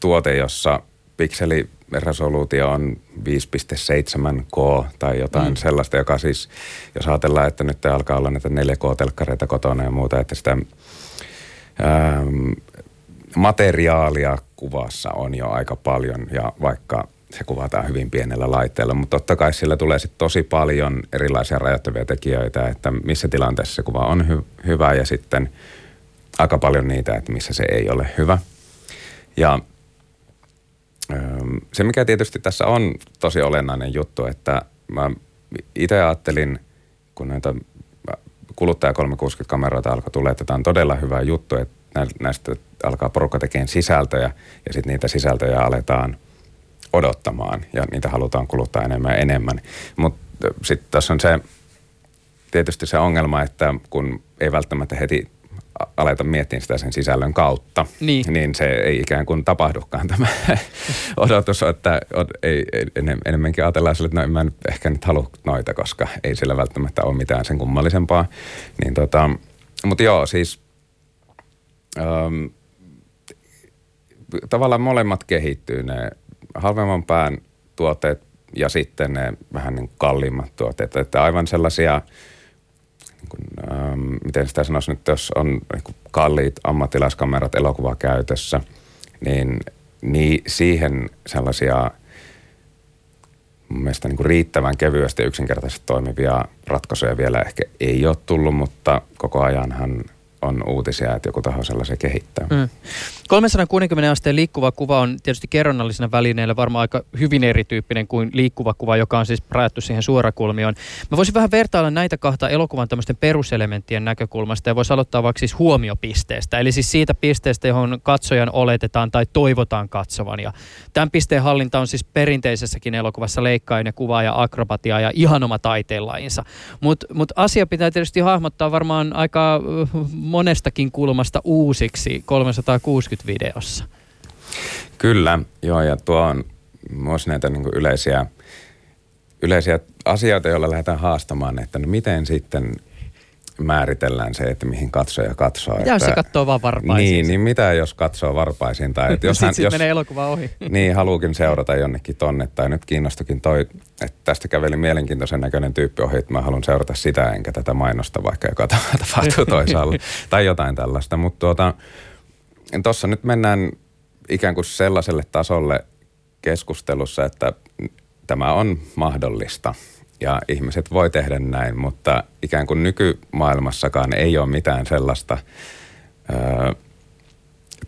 tuote, jossa pikseliresoluutio on 5.7K tai jotain mm. sellaista, joka siis, jos ajatellaan, että nyt alkaa olla näitä 4K-telkkareita kotona ja muuta, että sitä materiaalia kuvassa on jo aika paljon ja vaikka se kuvataan hyvin pienellä laitteella, mutta totta kai sillä tulee sitten tosi paljon erilaisia rajoittavia tekijöitä, että missä tilanteessa se kuva on hy- hyvä ja sitten aika paljon niitä, että missä se ei ole hyvä. Ja ähm, se, mikä tietysti tässä on tosi olennainen juttu, että mä itse ajattelin, kun näitä kuluttaja 360-kameroita alkoi tulla, että tämä on todella hyvä juttu, että näistä alkaa porukka tekemään sisältöjä ja sitten niitä sisältöjä aletaan odottamaan ja niitä halutaan kuluttaa enemmän ja enemmän. Mutta sitten tässä on se tietysti se ongelma, että kun ei välttämättä heti aleta miettiä sitä sen sisällön kautta, Niin. niin se ei ikään kuin tapahdukaan tämä [laughs] odotus, että ei, ei, enemmänkin ajatellaan sille, että no, mä en ehkä nyt halua noita, koska ei sillä välttämättä ole mitään sen kummallisempaa. Niin tota, mutta joo, siis ähm, tavallaan molemmat kehittyy, ne halvemman pään tuotteet ja sitten ne vähän niin kalliimmat tuotteet, että aivan sellaisia – kuin, ähm, miten sitä sanoisi nyt, jos on niin kalliit ammattilaiskamerat elokuvakäytössä, niin, niin siihen sellaisia mun mielestä niin kuin riittävän kevyesti yksinkertaisesti toimivia ratkaisuja vielä ehkä ei ole tullut, mutta koko ajanhan on uutisia, että joku taho sellaisia kehittää. Mm. 360 asteen liikkuva kuva on tietysti kerronnallisena välineellä varmaan aika hyvin erityyppinen kuin liikkuva kuva, joka on siis rajattu siihen suorakulmioon. Mä voisin vähän vertailla näitä kahta elokuvan tämmöisten peruselementtien näkökulmasta ja voisi aloittaa vaikka siis huomiopisteestä, eli siis siitä pisteestä, johon katsojan oletetaan tai toivotaan katsovan. Ja tämän pisteen hallinta on siis perinteisessäkin elokuvassa leikkaajan ja ja akrobatia ja ihan oma taiteenlajinsa. Mutta mut asia pitää tietysti hahmottaa varmaan aika monestakin kulmasta uusiksi 360 videossa. Kyllä, joo, ja tuo on myös näitä niin yleisiä, yleisiä asioita, joilla lähdetään haastamaan, että no miten sitten määritellään se, että mihin katsoja katsoo. Ja jos se katsoo vaan varpaisiin. Niin, niin mitä jos katsoo varpaisiin? Tai [laughs] että jos hän, jos, menee elokuva ohi. Niin, haluukin seurata jonnekin tonne. Tai nyt kiinnostukin toi, että tästä käveli mielenkiintoisen näköinen tyyppi ohi, että mä haluan seurata sitä enkä tätä mainosta vaikka, joka [laughs] tapahtuu toisaalla. [laughs] tai jotain tällaista. Mutta tuota, tuossa nyt mennään ikään kuin sellaiselle tasolle keskustelussa, että tämä on mahdollista – ja ihmiset voi tehdä näin, mutta ikään kuin nykymaailmassakaan ei ole mitään sellaista ö,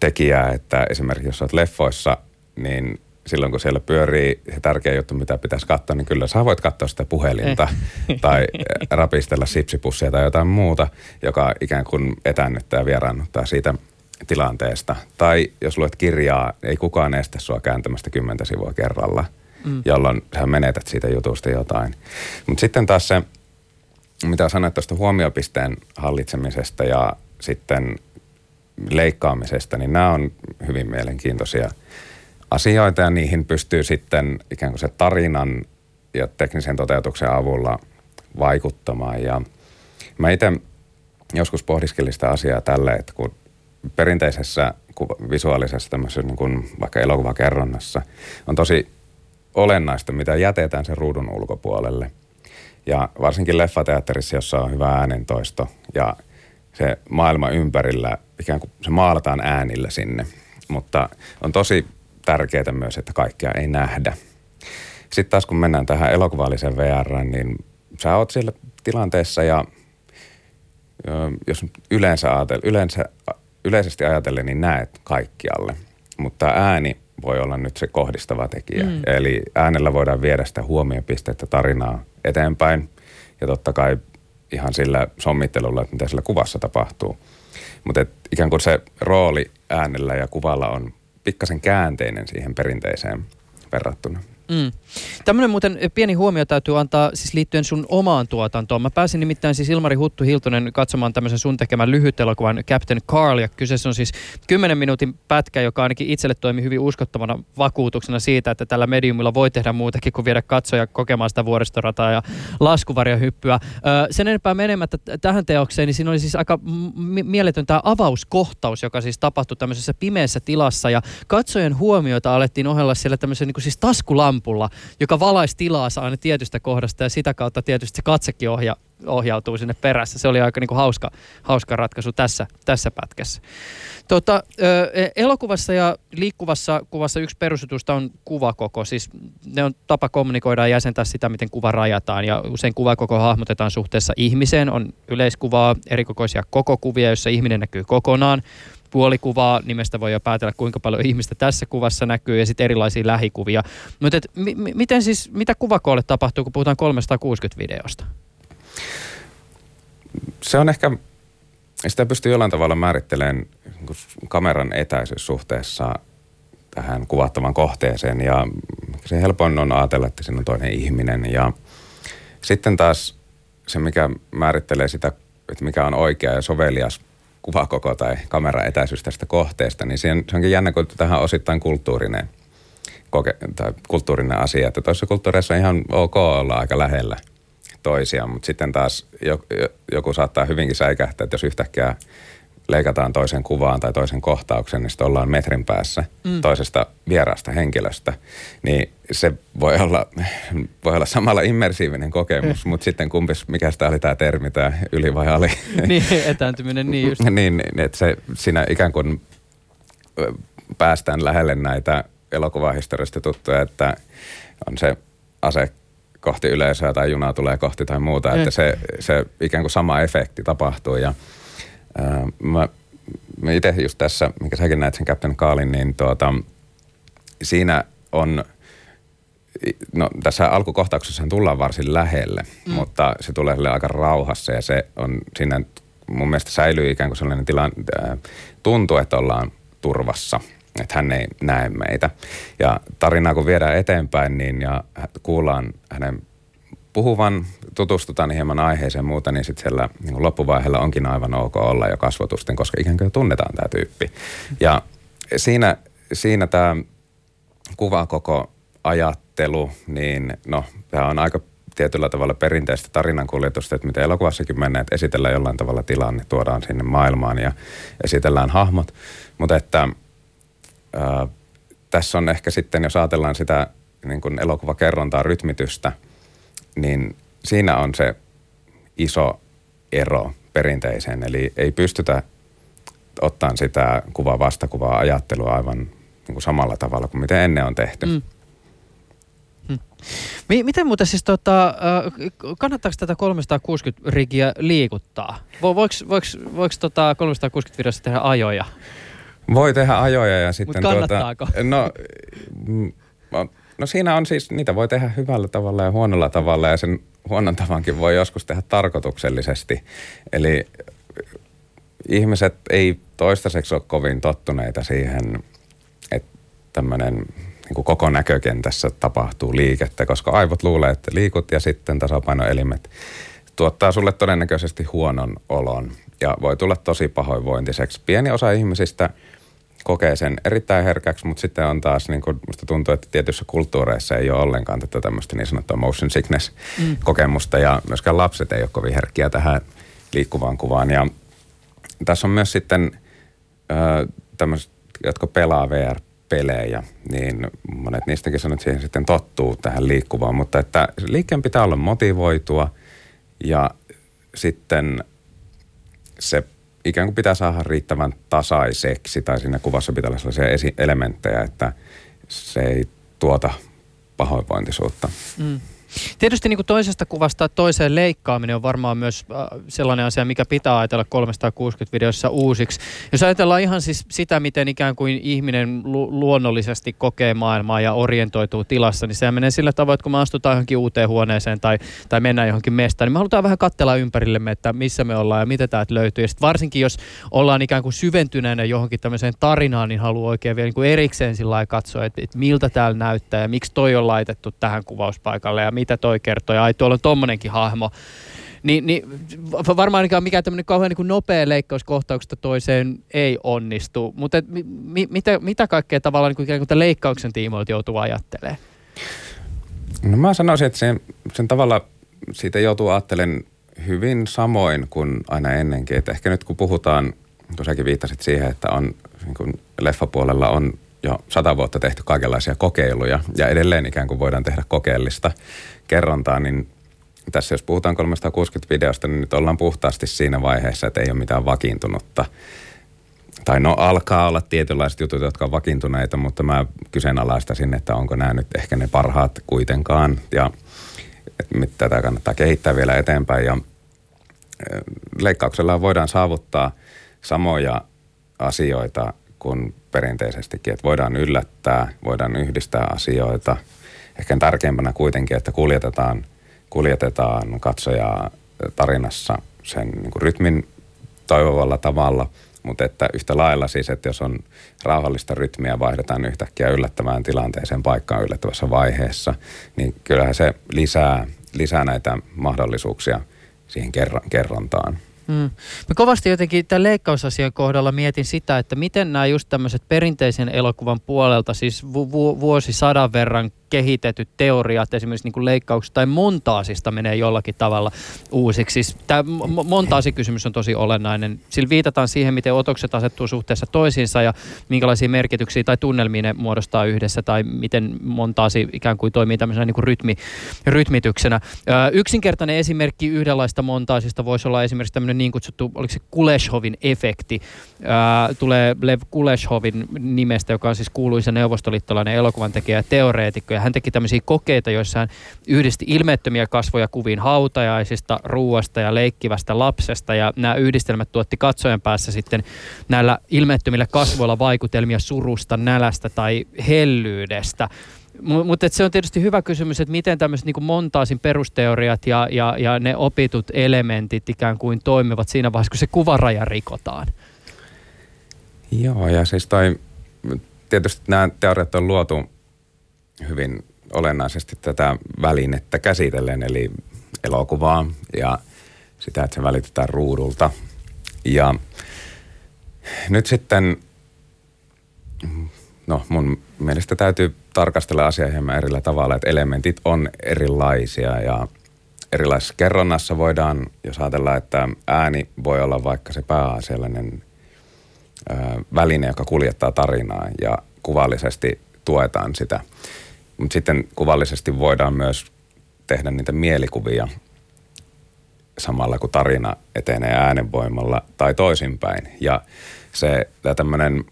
tekijää, että esimerkiksi jos olet leffoissa, niin silloin kun siellä pyörii se tärkeä juttu, mitä pitäisi katsoa, niin kyllä sä voit katsoa sitä puhelinta eh. tai rapistella sipsipussia tai jotain muuta, joka ikään kuin etännyttää ja vieraannuttaa siitä tilanteesta. Tai jos luet kirjaa, ei kukaan estä sua kääntämästä kymmentä sivua kerralla – mm. jolloin sä menetät siitä jutusta jotain. Mutta sitten taas se, mitä sanoit tuosta huomiopisteen hallitsemisesta ja sitten leikkaamisesta, niin nämä on hyvin mielenkiintoisia asioita ja niihin pystyy sitten ikään kuin se tarinan ja teknisen toteutuksen avulla vaikuttamaan. Ja mä itse joskus pohdiskelin sitä asiaa tälle, että kun perinteisessä visuaalisessa tämmöisessä niin kuin vaikka elokuvakerronnassa on tosi olennaista, mitä jätetään sen ruudun ulkopuolelle. Ja varsinkin leffateatterissa, jossa on hyvä äänentoisto ja se maailma ympärillä, ikään kuin se maalataan äänillä sinne. Mutta on tosi tärkeää myös, että kaikkea ei nähdä. Sitten taas kun mennään tähän elokuvallisen VR, niin sä oot siellä tilanteessa ja jos yleensä, ajatel, yleensä yleisesti ajatellen, niin näet kaikkialle. Mutta ääni voi olla nyt se kohdistava tekijä. Mm. Eli äänellä voidaan viedä sitä huomiopistettä tarinaa eteenpäin ja totta kai ihan sillä sommittelulla, että mitä sillä kuvassa tapahtuu. Mutta ikään kuin se rooli äänellä ja kuvalla on pikkasen käänteinen siihen perinteiseen verrattuna. Mm. Tämmöinen muuten pieni huomio täytyy antaa siis liittyen sun omaan tuotantoon. Mä pääsin nimittäin siis Ilmari Huttu Hiltonen katsomaan tämmöisen sun tekemän lyhyt elokuvan Captain Carl. Ja kyseessä on siis 10 minuutin pätkä, joka ainakin itselle toimi hyvin uskottavana vakuutuksena siitä, että tällä mediumilla voi tehdä muutakin kuin viedä katsoja kokemaan sitä vuoristorataa ja laskuvarjahyppyä. Öö, sen enempää menemättä tähän teokseen, niin siinä oli siis aika m- mieletön tämä avauskohtaus, joka siis tapahtui tämmöisessä pimeässä tilassa. Ja katsojen huomioita alettiin ohella siellä tämmöisen niin siis taskulampulla, joka valaisi tilaa aina tietystä kohdasta ja sitä kautta tietysti se katsekin ohja, ohjautuu sinne perässä. Se oli aika niin kuin hauska, hauska ratkaisu tässä, tässä pätkässä. Tota, ö, elokuvassa ja liikkuvassa kuvassa yksi perusjutusta on kuvakoko. Siis ne on tapa kommunikoida ja jäsentää sitä, miten kuva rajataan. Ja usein kuvakoko hahmotetaan suhteessa ihmiseen. On yleiskuvaa, erikokoisia kokokuvia, joissa ihminen näkyy kokonaan puolikuvaa, nimestä voi jo päätellä kuinka paljon ihmistä tässä kuvassa näkyy ja sitten erilaisia lähikuvia. Mutta m- miten siis, mitä kuvakoolle tapahtuu, kun puhutaan 360 videosta? Se on ehkä, sitä pystyy jollain tavalla määrittelemään niin kameran etäisyys suhteessa tähän kuvattavan kohteeseen ja se helpoin on ajatella, että siinä on toinen ihminen ja Sitten taas se, mikä määrittelee sitä, että mikä on oikea ja sovelias kuvakoko tai kameraetäisyys tästä kohteesta, niin se, se onkin jännä, kun tähän osittain kulttuurinen, koke, tai kulttuurinen asia. Että toisessa kulttuureissa on ihan ok olla aika lähellä toisiaan, mutta sitten taas joku saattaa hyvinkin säikähtää, että jos yhtäkkiä leikataan toisen kuvaan tai toisen kohtauksen, niin sitten ollaan metrin päässä mm. toisesta vieraasta henkilöstä. Niin se voi olla, [laughs] voi olla samalla immersiivinen kokemus, mutta sitten kumpis, mikä sitä oli tämä termi, tämä yli vai ali? [laughs] niin, etääntyminen, niin just. [laughs] niin, niin, että se siinä ikään kuin päästään lähelle näitä elokuvahistoriasta tuttuja, että on se ase kohti yleisöä tai juna tulee kohti tai muuta, että se, se ikään kuin sama efekti tapahtuu ja – mä, mä itse just tässä, mikä säkin näet sen Captain Kaalin, niin tuota, siinä on, no tässä alkukohtauksessa tullaan varsin lähelle, mm. mutta se tulee aika rauhassa ja se on siinä mun mielestä säilyy ikään kuin sellainen tilan, äh, tuntuu, että ollaan turvassa, että hän ei näe meitä. Ja tarinaa kun viedään eteenpäin, niin ja kuullaan hänen puhuvan, tutustutaan hieman aiheeseen muuta, niin sitten siellä niin loppuvaiheella onkin aivan ok olla jo kasvotusten, koska ikään kuin tunnetaan tämä tyyppi. Ja siinä, siinä tämä kuvakoko ajattelu, niin no, tämä on aika tietyllä tavalla perinteistä tarinankuljetusta, että miten elokuvassakin mennään, että esitellään jollain tavalla tilanne, tuodaan sinne maailmaan ja esitellään hahmot. Mutta että ää, tässä on ehkä sitten, jos ajatellaan sitä niin kuin elokuvakerrontaa, rytmitystä – niin siinä on se iso ero perinteiseen. Eli ei pystytä ottamaan sitä kuvaa vastakuvaa ajattelua aivan niin kuin samalla tavalla kuin miten ennen on tehty. Mm. Hmm. Miten muuten siis tota, kannattaako tätä 360 rigiä liikuttaa? Voiko, voiko, voiko tota 360 videossa tehdä ajoja? Voi tehdä ajoja ja sitten... Mutta kannattaako? Tuota, no, [laughs] No siinä on siis, niitä voi tehdä hyvällä tavalla ja huonolla tavalla ja sen huonon tavankin voi joskus tehdä tarkoituksellisesti. Eli ihmiset ei toistaiseksi ole kovin tottuneita siihen, että tämmöinen niin koko näkökentässä tapahtuu liikettä, koska aivot luulee, että liikut ja sitten tasapainoelimet tuottaa sulle todennäköisesti huonon olon ja voi tulla tosi pahoinvointiseksi. Pieni osa ihmisistä – kokee sen erittäin herkäksi, mutta sitten on taas, niin kuin musta tuntuu, että tietyissä kulttuureissa ei ole ollenkaan tätä tämmöistä niin sanottua motion sickness-kokemusta mm. ja myöskään lapset ei ole kovin herkkiä tähän liikkuvaan kuvaan. Ja tässä on myös sitten tämmöiset, jotka pelaa VR-pelejä, niin monet niistäkin sanoo, että siihen sitten tottuu tähän liikkuvaan, mutta että liikkeen pitää olla motivoitua ja sitten se ikään kuin pitää saada riittävän tasaiseksi tai siinä kuvassa pitää olla sellaisia esi- elementtejä, että se ei tuota pahoinvointisuutta. Mm. Tietysti niin kuin toisesta kuvasta toiseen leikkaaminen on varmaan myös äh, sellainen asia, mikä pitää ajatella 360 videossa uusiksi. Jos ajatellaan ihan siis sitä, miten ikään kuin ihminen lu- luonnollisesti kokee maailmaa ja orientoituu tilassa, niin se menee sillä tavoin, että kun me astutaan johonkin uuteen huoneeseen tai, tai mennään johonkin mestaan, niin me halutaan vähän katsella ympärillemme, että missä me ollaan ja mitä täältä löytyy. Ja varsinkin, jos ollaan ikään kuin syventyneenä johonkin tämmöiseen tarinaan, niin haluaa oikein vielä niin kuin erikseen sillä katsoa, että, että miltä täällä näyttää ja miksi toi on laitettu tähän kuvauspaikalle ja mitä toi kertoo, ja ai tuolla on tommonenkin hahmo. Niin, niin varmaan ainakaan mikään tämmöinen kauhean niin kuin nopea leikkaus kohtauksesta toiseen ei onnistu, mutta et, mi, mitä, mitä kaikkea tavallaan niin kuin, ikään kuin leikkauksen tiimoilta joutuu ajattelemaan? No mä sanoisin, että sen, sen tavalla siitä joutuu ajattelemaan hyvin samoin kuin aina ennenkin. Että ehkä nyt kun puhutaan, kun säkin viittasit siihen, että on niin kuin leffapuolella on jo sata vuotta tehty kaikenlaisia kokeiluja ja edelleen ikään kuin voidaan tehdä kokeellista kerrontaa, niin tässä jos puhutaan 360 videosta, niin nyt ollaan puhtaasti siinä vaiheessa, että ei ole mitään vakiintunutta. Tai no alkaa olla tietynlaiset jutut, jotka on vakiintuneita, mutta mä kyseenalaistasin, että onko nämä nyt ehkä ne parhaat kuitenkaan. Ja tätä kannattaa kehittää vielä eteenpäin. Ja leikkauksella voidaan saavuttaa samoja asioita kuin perinteisestikin, että voidaan yllättää, voidaan yhdistää asioita. Ehkä tärkeimpänä kuitenkin, että kuljetetaan, kuljetetaan katsojaa tarinassa sen niin kuin rytmin toivovalla tavalla, mutta että yhtä lailla siis, että jos on rauhallista rytmiä, vaihdetaan yhtäkkiä yllättävään tilanteeseen paikkaan yllättävässä vaiheessa, niin kyllähän se lisää lisää näitä mahdollisuuksia siihen kerrontaan. Mm. Mä kovasti jotenkin tämän leikkausasian kohdalla mietin sitä, että miten nämä just tämmöiset perinteisen elokuvan puolelta, siis vu- vu- vuosisadan verran kehitetyt teoriat esimerkiksi niin kuin leikkauksista tai montaasista menee jollakin tavalla uusiksi. Siis tämä montaasikysymys on tosi olennainen. Sillä viitataan siihen, miten otokset asettuu suhteessa toisiinsa ja minkälaisia merkityksiä tai tunnelmia ne muodostaa yhdessä tai miten montaasi ikään kuin toimii tämmöisenä niin kuin rytmi, rytmityksenä. Ö, yksinkertainen esimerkki yhdenlaista montaasista voisi olla esimerkiksi tämmöinen niin kutsuttu, oliko se Kuleshovin efekti. Ö, tulee Lev Kuleshovin nimestä, joka on siis kuuluisa neuvostoliittolainen elokuvan tekijä ja teoreetikko ja hän teki tämmöisiä kokeita, joissa hän yhdisti ilmeettömiä kasvoja kuviin hautajaisista, ruuasta ja leikkivästä lapsesta. Ja nämä yhdistelmät tuotti katsojan päässä sitten näillä ilmeettömillä kasvoilla vaikutelmia surusta, nälästä tai hellyydestä. Mutta se on tietysti hyvä kysymys, että miten tämmöiset niin montaasin perusteoriat ja, ja, ja ne opitut elementit ikään kuin toimivat siinä vaiheessa, kun se kuvaraja rikotaan. Joo, ja siis toi, tietysti nämä teoriat on luotu hyvin olennaisesti tätä välinettä käsitellen, eli elokuvaa ja sitä, että se välitetään ruudulta. Ja nyt sitten, no mun mielestä täytyy tarkastella asiaa hieman erillä tavalla, että elementit on erilaisia ja erilaisessa kerronnassa voidaan, jos ajatellaan, että ääni voi olla vaikka se pääasiallinen väline, joka kuljettaa tarinaa ja kuvallisesti tuetaan sitä – mutta sitten kuvallisesti voidaan myös tehdä niitä mielikuvia samalla kun tarina etenee äänenvoimalla tai toisinpäin. Ja se tämmöinen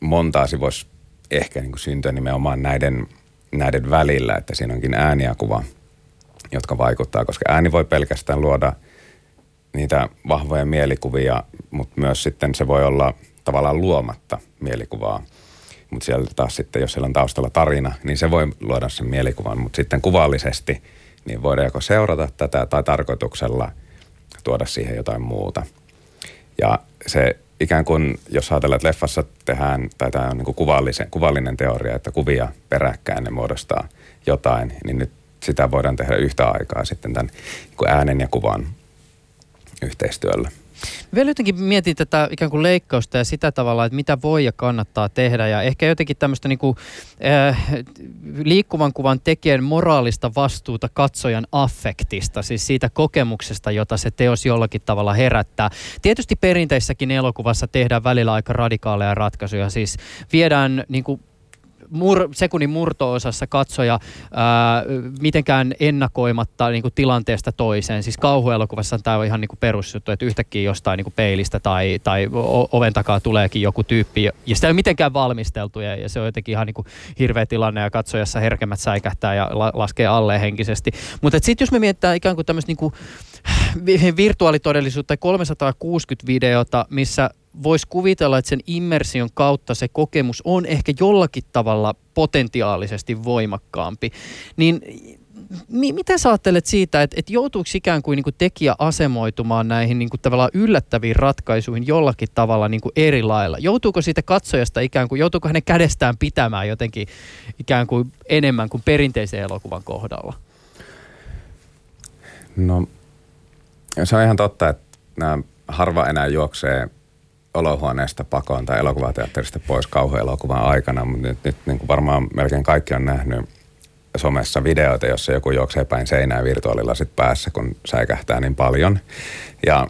montaasi voisi ehkä niin kuin syntyä nimenomaan näiden, näiden välillä, että siinä onkin ääni ja kuva, jotka vaikuttaa, koska ääni voi pelkästään luoda niitä vahvoja mielikuvia, mutta myös sitten se voi olla tavallaan luomatta mielikuvaa – mutta siellä taas sitten, jos siellä on taustalla tarina, niin se voi luoda sen mielikuvan, mutta sitten kuvallisesti niin voidaan joko seurata tätä tai tarkoituksella tuoda siihen jotain muuta. Ja se ikään kuin, jos ajatellaan, että leffassa tehdään, tai tämä on niin kuvallisen, kuvallinen teoria, että kuvia peräkkäin ne muodostaa jotain, niin nyt sitä voidaan tehdä yhtä aikaa sitten tämän niin äänen ja kuvan yhteistyöllä. Vielä jotenkin mietin tätä ikään kuin leikkausta ja sitä tavalla, että mitä voi ja kannattaa tehdä. Ja ehkä jotenkin tämmöistä niin kuin, äh, liikkuvan kuvan tekijän moraalista vastuuta katsojan affektista, siis siitä kokemuksesta, jota se teos jollakin tavalla herättää. Tietysti perinteissäkin elokuvassa tehdään välillä aika radikaaleja ratkaisuja, siis viedään niin kuin mur, sekunnin murto-osassa katsoja ää, mitenkään ennakoimatta niin kuin tilanteesta toiseen. Siis kauhuelokuvassa tämä on ihan niin kuin perusjuttu, että yhtäkkiä jostain niin kuin peilistä tai, tai oven takaa tuleekin joku tyyppi ja sitä ei ole mitenkään valmisteltu ja, ja se on jotenkin ihan niin kuin hirveä tilanne ja katsojassa herkemät säikähtää ja la, laskee alle henkisesti. Mutta sitten jos me mietitään ikään kuin tämmöistä niin kuin virtuaalitodellisuutta tai 360 videota, missä voisi kuvitella, että sen immersion kautta se kokemus on ehkä jollakin tavalla potentiaalisesti voimakkaampi. Niin mi- mitä sä ajattelet siitä, että, että joutuuko ikään kuin, niin kuin tekijä asemoitumaan näihin niin kuin tavallaan yllättäviin ratkaisuihin jollakin tavalla niin kuin eri lailla? Joutuuko siitä katsojasta ikään kuin, joutuuko hänen kädestään pitämään jotenkin ikään kuin enemmän kuin perinteisen elokuvan kohdalla? No se on ihan totta, että nämä harva enää juoksee olohuoneesta pakoon tai elokuvateatterista pois kauhuelokuvan aikana, mutta nyt, nyt niin kuin varmaan melkein kaikki on nähnyt somessa videoita, jossa joku juoksee päin seinää virtuaalilasit päässä, kun säikähtää niin paljon. Ja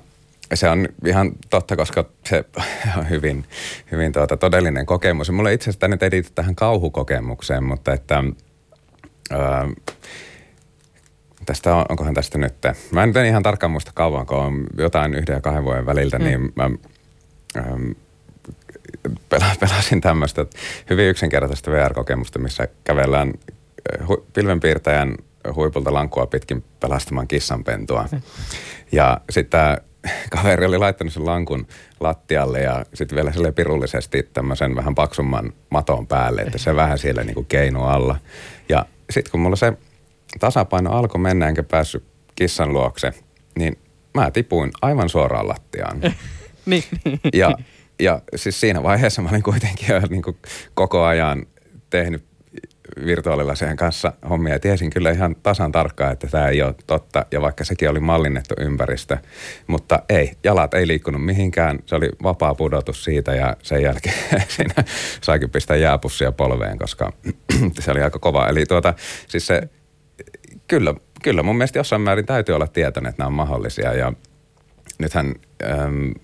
se on ihan totta, koska se [laughs] on hyvin, hyvin tuota, todellinen kokemus. Mulla itse asiassa nyt ei tähän kauhukokemukseen, mutta että... Öö, tästä on, onkohan tästä nyt, mä en ihan tarkkaan muista kauan, kun on jotain yhden ja kahden vuoden väliltä, mm. niin mä ähm, pelasin tämmöistä hyvin yksinkertaista VR-kokemusta, missä kävellään hu- pilvenpiirtäjän huipulta lankua pitkin pelastamaan kissanpentua. [laughs] Ja sitten kaveri oli laittanut sen lankun lattialle ja sitten vielä sille pirullisesti tämmöisen vähän paksumman maton päälle, että se vähän siellä niinku keinu alla. Ja sitten kun mulla se tasapaino alkoi mennä enkä päässyt kissan luokse, niin mä tipuin aivan suoraan lattiaan. [laughs] [laughs] niin. ja, ja siis siinä vaiheessa mä olin kuitenkin jo niin kuin koko ajan tehnyt virtuaalilasien kanssa hommia ja tiesin kyllä ihan tasan tarkkaan, että tämä ei ole totta. Ja vaikka sekin oli mallinnettu ympäristö, mutta ei, jalat ei liikkunut mihinkään. Se oli vapaa pudotus siitä ja sen jälkeen [laughs] siinä saikin pistää jääpussia polveen, koska [clears throat] se oli aika kova. Eli tuota, siis se, kyllä, kyllä mun mielestä jossain määrin täytyy olla tietoinen, että nämä on mahdollisia ja nythän äm,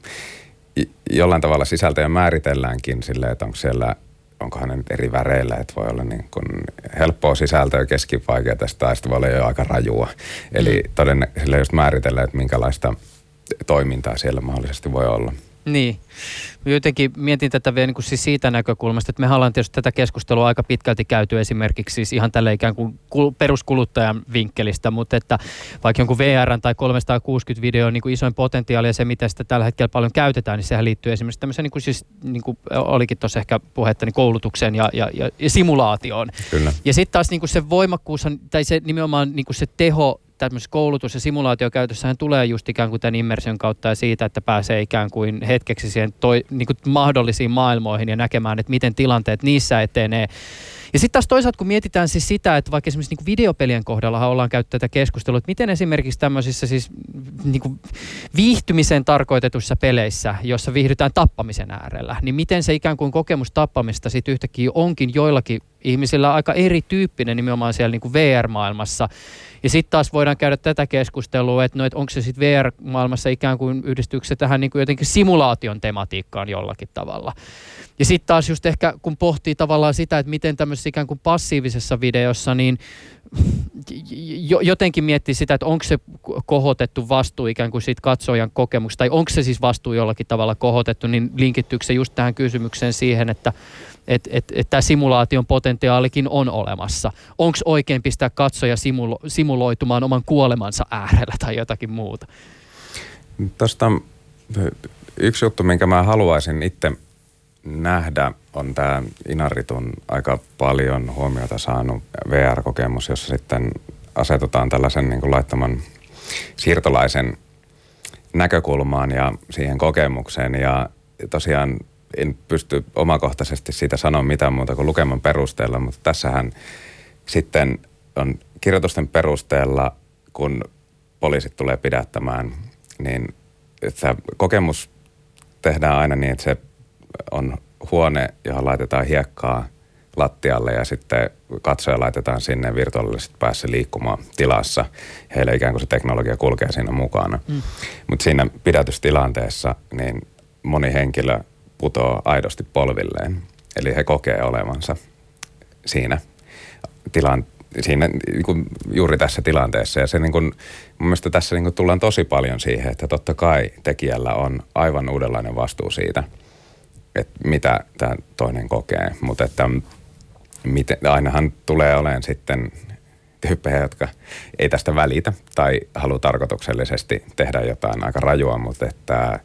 jollain tavalla sisältöjä määritelläänkin silleen, että onko siellä – onkohan ne nyt eri väreillä, että voi olla niin kuin helppoa sisältöä, keskivaikeaa tai sitten voi olla jo aika rajua. Eli mm. todennäköisesti just määritellä, että minkälaista toimintaa siellä mahdollisesti voi olla. Niin. Jotenkin mietin tätä vielä niin kuin siis siitä näkökulmasta, että me ollaan tietysti tätä keskustelua aika pitkälti käyty esimerkiksi siis ihan tälle ikään kuin peruskuluttajan vinkkelistä, mutta että vaikka jonkun VR tai 360 video on niin kuin isoin potentiaali ja se, mitä sitä tällä hetkellä paljon käytetään, niin sehän liittyy esimerkiksi tämmöiseen, niin kuin siis, niin kuin olikin tuossa ehkä puhetta, niin koulutukseen ja, ja, ja, ja simulaatioon. Kyllä. Ja sitten taas niin kuin se voimakkuus, tai se nimenomaan niin kuin se teho tämmöisessä koulutus- ja simulaatiokäytössähän tulee just ikään kuin tämän immersion kautta ja siitä, että pääsee ikään kuin hetkeksi siihen toi, niin kuin mahdollisiin maailmoihin ja näkemään, että miten tilanteet niissä etenee. Ja sitten taas toisaalta, kun mietitään siis sitä, että vaikka esimerkiksi niin videopelien kohdalla ollaan käytetty tätä keskustelua, että miten esimerkiksi tämmöisissä siis niin kuin viihtymiseen tarkoitetuissa peleissä, jossa viihdytään tappamisen äärellä, niin miten se ikään kuin kokemus tappamista sitten yhtäkkiä onkin joillakin ihmisillä aika erityyppinen nimenomaan siellä niin kuin VR-maailmassa. Ja sitten taas voidaan käydä tätä keskustelua, että, no, että onko se sitten VR-maailmassa ikään kuin yhdistyykö tähän niin kuin jotenkin simulaation tematiikkaan jollakin tavalla. Ja sitten taas just ehkä kun pohtii tavallaan sitä, että miten tämmöisessä ikään kuin passiivisessa videossa, niin jotenkin miettii sitä, että onko se kohotettu vastuu ikään kuin siitä katsojan kokemuksesta, tai onko se siis vastuu jollakin tavalla kohotettu, niin linkittyykö se just tähän kysymykseen siihen, että et, et, et tämä simulaation potentiaalikin on olemassa. Onko oikein pistää katsoja simulo, simuloitumaan oman kuolemansa äärellä tai jotakin muuta? Tuosta yksi juttu, minkä mä haluaisin itse nähdä, on tämä Inaritun aika paljon huomiota saanut VR-kokemus, jossa sitten asetutaan tällaisen niin kuin laittoman siirtolaisen näkökulmaan ja siihen kokemukseen. Ja tosiaan en pysty omakohtaisesti siitä sanoa mitään muuta kuin lukeman perusteella, mutta tässähän sitten on kirjoitusten perusteella, kun poliisit tulee pidättämään, niin tämä kokemus tehdään aina niin, että se on huone, johon laitetaan hiekkaa lattialle ja sitten katsoja laitetaan sinne virtuaalisesti päässä liikkumaan tilassa. Heillä ikään kuin se teknologia kulkee siinä mukana. Mm. Mutta siinä pidätystilanteessa niin moni henkilö putoaa aidosti polvilleen. Eli he kokee olevansa siinä, tilan, siinä niin kuin juuri tässä tilanteessa. Ja se niin kuin, mun mielestä tässä niin kuin tullaan tosi paljon siihen, että totta kai tekijällä on aivan uudenlainen vastuu siitä, että mitä tämä toinen kokee. Mutta että miten, ainahan tulee olemaan sitten tyyppejä, jotka ei tästä välitä tai haluaa tarkoituksellisesti tehdä jotain aika rajua, mutta että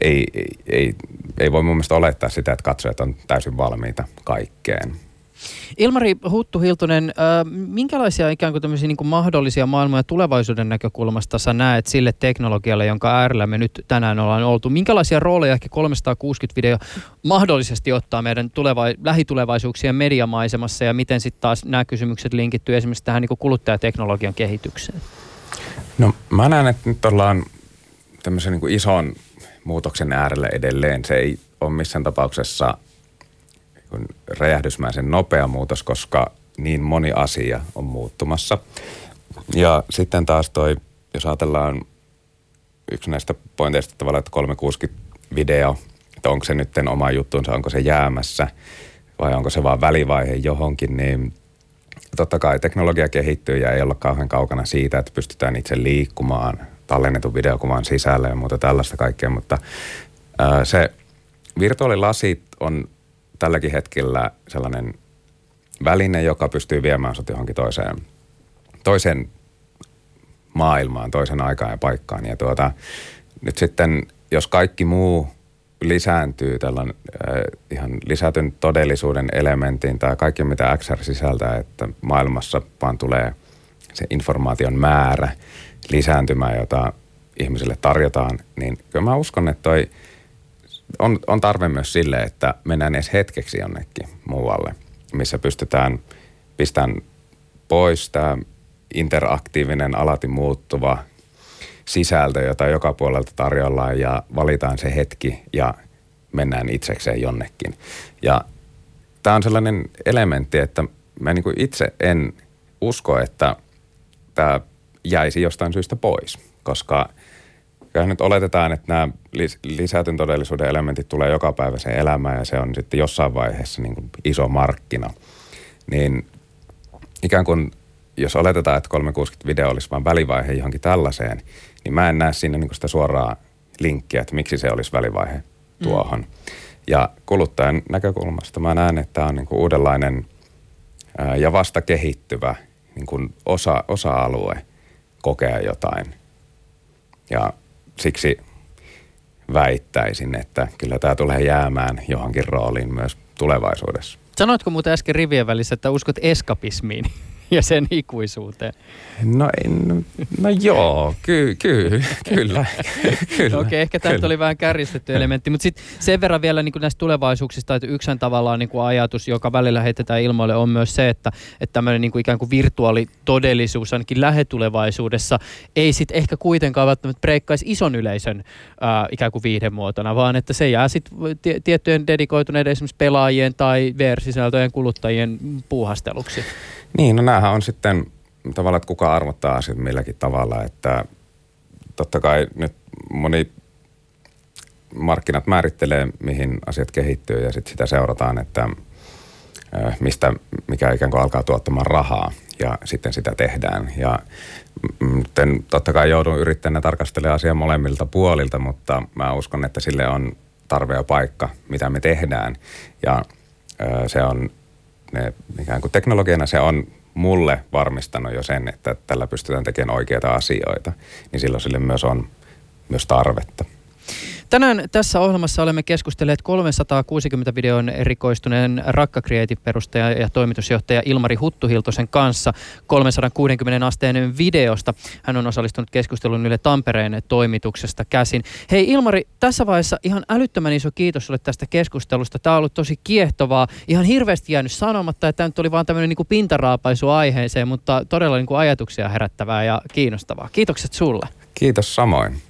ei, ei, ei voi mun mielestä olettaa sitä, että katsojat on täysin valmiita kaikkeen. Ilmari Huttu-Hiltunen, minkälaisia ikään kuin, niin kuin mahdollisia maailmoja tulevaisuuden näkökulmasta sä näet sille teknologialle, jonka äärellä me nyt tänään ollaan oltu? Minkälaisia rooleja ehkä 360-video mahdollisesti ottaa meidän tuleva- lähitulevaisuuksien mediamaisemassa ja miten sitten taas nämä kysymykset linkittyy esimerkiksi tähän niin kuin kuluttajateknologian kehitykseen? No mä näen, että nyt ollaan tämmöisen niin kuin ison muutoksen äärellä edelleen. Se ei ole missään tapauksessa räjähdysmäisen nopea muutos, koska niin moni asia on muuttumassa. Ja sitten taas toi, jos ajatellaan yksi näistä pointeista tavallaan, että 360-video, että onko se nyt oma juttuunsa, onko se jäämässä vai onko se vaan välivaihe johonkin, niin totta kai teknologia kehittyy ja ei olla kauhean kaukana siitä, että pystytään itse liikkumaan tallennetun videokuvan sisällä ja muuta tällaista kaikkea, mutta ää, se virtuaalilasit on tälläkin hetkellä sellainen väline, joka pystyy viemään sinut johonkin toiseen, toiseen maailmaan, toisen aikaan ja paikkaan. Ja tuota, nyt sitten, jos kaikki muu lisääntyy tällainen äh, ihan lisätyn todellisuuden elementin tai kaikki mitä XR sisältää, että maailmassa vaan tulee se informaation määrä lisääntymään, jota ihmisille tarjotaan, niin kyllä mä uskon, että toi – on, on tarve myös sille, että mennään edes hetkeksi jonnekin muualle, missä pystytään pistän pois tämä interaktiivinen, alati muuttuva sisältö, jota joka puolelta tarjollaan ja valitaan se hetki ja mennään itsekseen jonnekin. Ja tämä on sellainen elementti, että mä niin itse en usko, että tämä jäisi jostain syystä pois, koska kyllä nyt oletetaan, että nämä lisätyn todellisuuden elementit tulee joka päivä sen elämään ja se on sitten jossain vaiheessa niin kuin iso markkina. Niin ikään kuin jos oletetaan, että 360-video olisi vain välivaihe johonkin tällaiseen, niin mä en näe siinä niin sitä suoraa linkkiä, että miksi se olisi välivaihe mm. tuohon. Mm. Ja kuluttajan näkökulmasta mä näen, että tämä on niin kuin uudenlainen ää, ja vasta kehittyvä niin kuin osa, osa-alue kokea jotain. Ja siksi väittäisin, että kyllä tämä tulee jäämään johonkin rooliin myös tulevaisuudessa. Sanoitko muuten äsken rivien välissä, että uskot eskapismiin? [laughs] ja sen ikuisuuteen? No, en, no joo, ky, ky, kyllä. kyllä Okei, okay, ehkä tämä oli vähän kärjistetty elementti, mutta sitten sen verran vielä niin näistä tulevaisuuksista, että yksi tavallaan niin kuin ajatus, joka välillä heitetään ilmoille, on myös se, että, että tämmöinen niin kuin ikään kuin virtuaalitodellisuus ainakin lähetulevaisuudessa ei sitten ehkä kuitenkaan välttämättä breikkaisi ison yleisön ää, ikään kuin viihdemuotona, vaan että se jää sitten tiettyjen dedikoituneiden esimerkiksi pelaajien tai VR-sisältöjen kuluttajien puuhasteluksi. Niin, no näähän on sitten tavallaan, että kuka arvottaa asiat milläkin tavalla, että totta kai nyt moni markkinat määrittelee, mihin asiat kehittyy ja sitten sitä seurataan, että mistä mikä ikään kuin alkaa tuottamaan rahaa ja sitten sitä tehdään. Ja nyt totta kai joudun yrittämään tarkastelemaan asiaa molemmilta puolilta, mutta mä uskon, että sille on tarve ja paikka, mitä me tehdään. Ja se on ne ikään kuin teknologiana se on mulle varmistanut jo sen, että tällä pystytään tekemään oikeita asioita, niin silloin sille myös on myös tarvetta. Tänään tässä ohjelmassa olemme keskustelleet 360 videon erikoistuneen Rakka Creative-perustaja ja toimitusjohtaja Ilmari Huttuhiltosen kanssa 360 asteen videosta. Hän on osallistunut keskusteluun Yle Tampereen toimituksesta käsin. Hei Ilmari, tässä vaiheessa ihan älyttömän iso kiitos sulle tästä keskustelusta. Tämä on ollut tosi kiehtovaa. Ihan hirveästi jäänyt sanomatta, että tämä oli vaan tämmöinen niin kuin pintaraapaisu aiheeseen, mutta todella niin kuin ajatuksia herättävää ja kiinnostavaa. Kiitokset sulle. Kiitos samoin.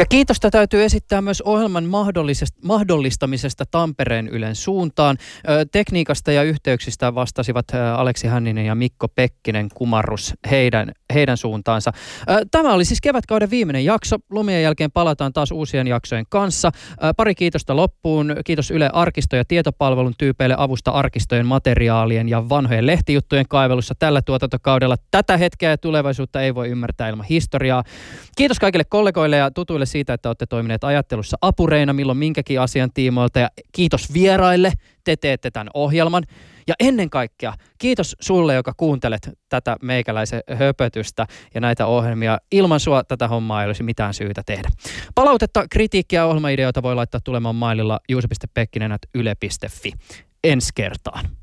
Ja kiitosta täytyy esittää myös ohjelman mahdollistamisesta Tampereen Ylen suuntaan. Tekniikasta ja yhteyksistä vastasivat Aleksi Hänninen ja Mikko Pekkinen kumarrus heidän, heidän suuntaansa. Tämä oli siis kevätkauden viimeinen jakso. Lumien jälkeen palataan taas uusien jaksojen kanssa. Pari kiitosta loppuun. Kiitos Yle Arkisto- ja tietopalvelun tyypeille avusta arkistojen materiaalien ja vanhojen lehtijuttujen kaivelussa tällä tuotantokaudella. Tätä hetkeä ja tulevaisuutta ei voi ymmärtää ilman historiaa. Kiitos kaikille kollegoille ja tutuille siitä, että olette toimineet ajattelussa apureina milloin minkäkin asian tiimoilta. Ja kiitos vieraille, te teette tämän ohjelman. Ja ennen kaikkea kiitos sulle, joka kuuntelet tätä meikäläisen höpötystä ja näitä ohjelmia. Ilman sua tätä hommaa ei olisi mitään syytä tehdä. Palautetta, kritiikkiä ja ohjelmaideoita voi laittaa tulemaan maililla juuse.pekkinen.yle.fi. Ensi kertaan.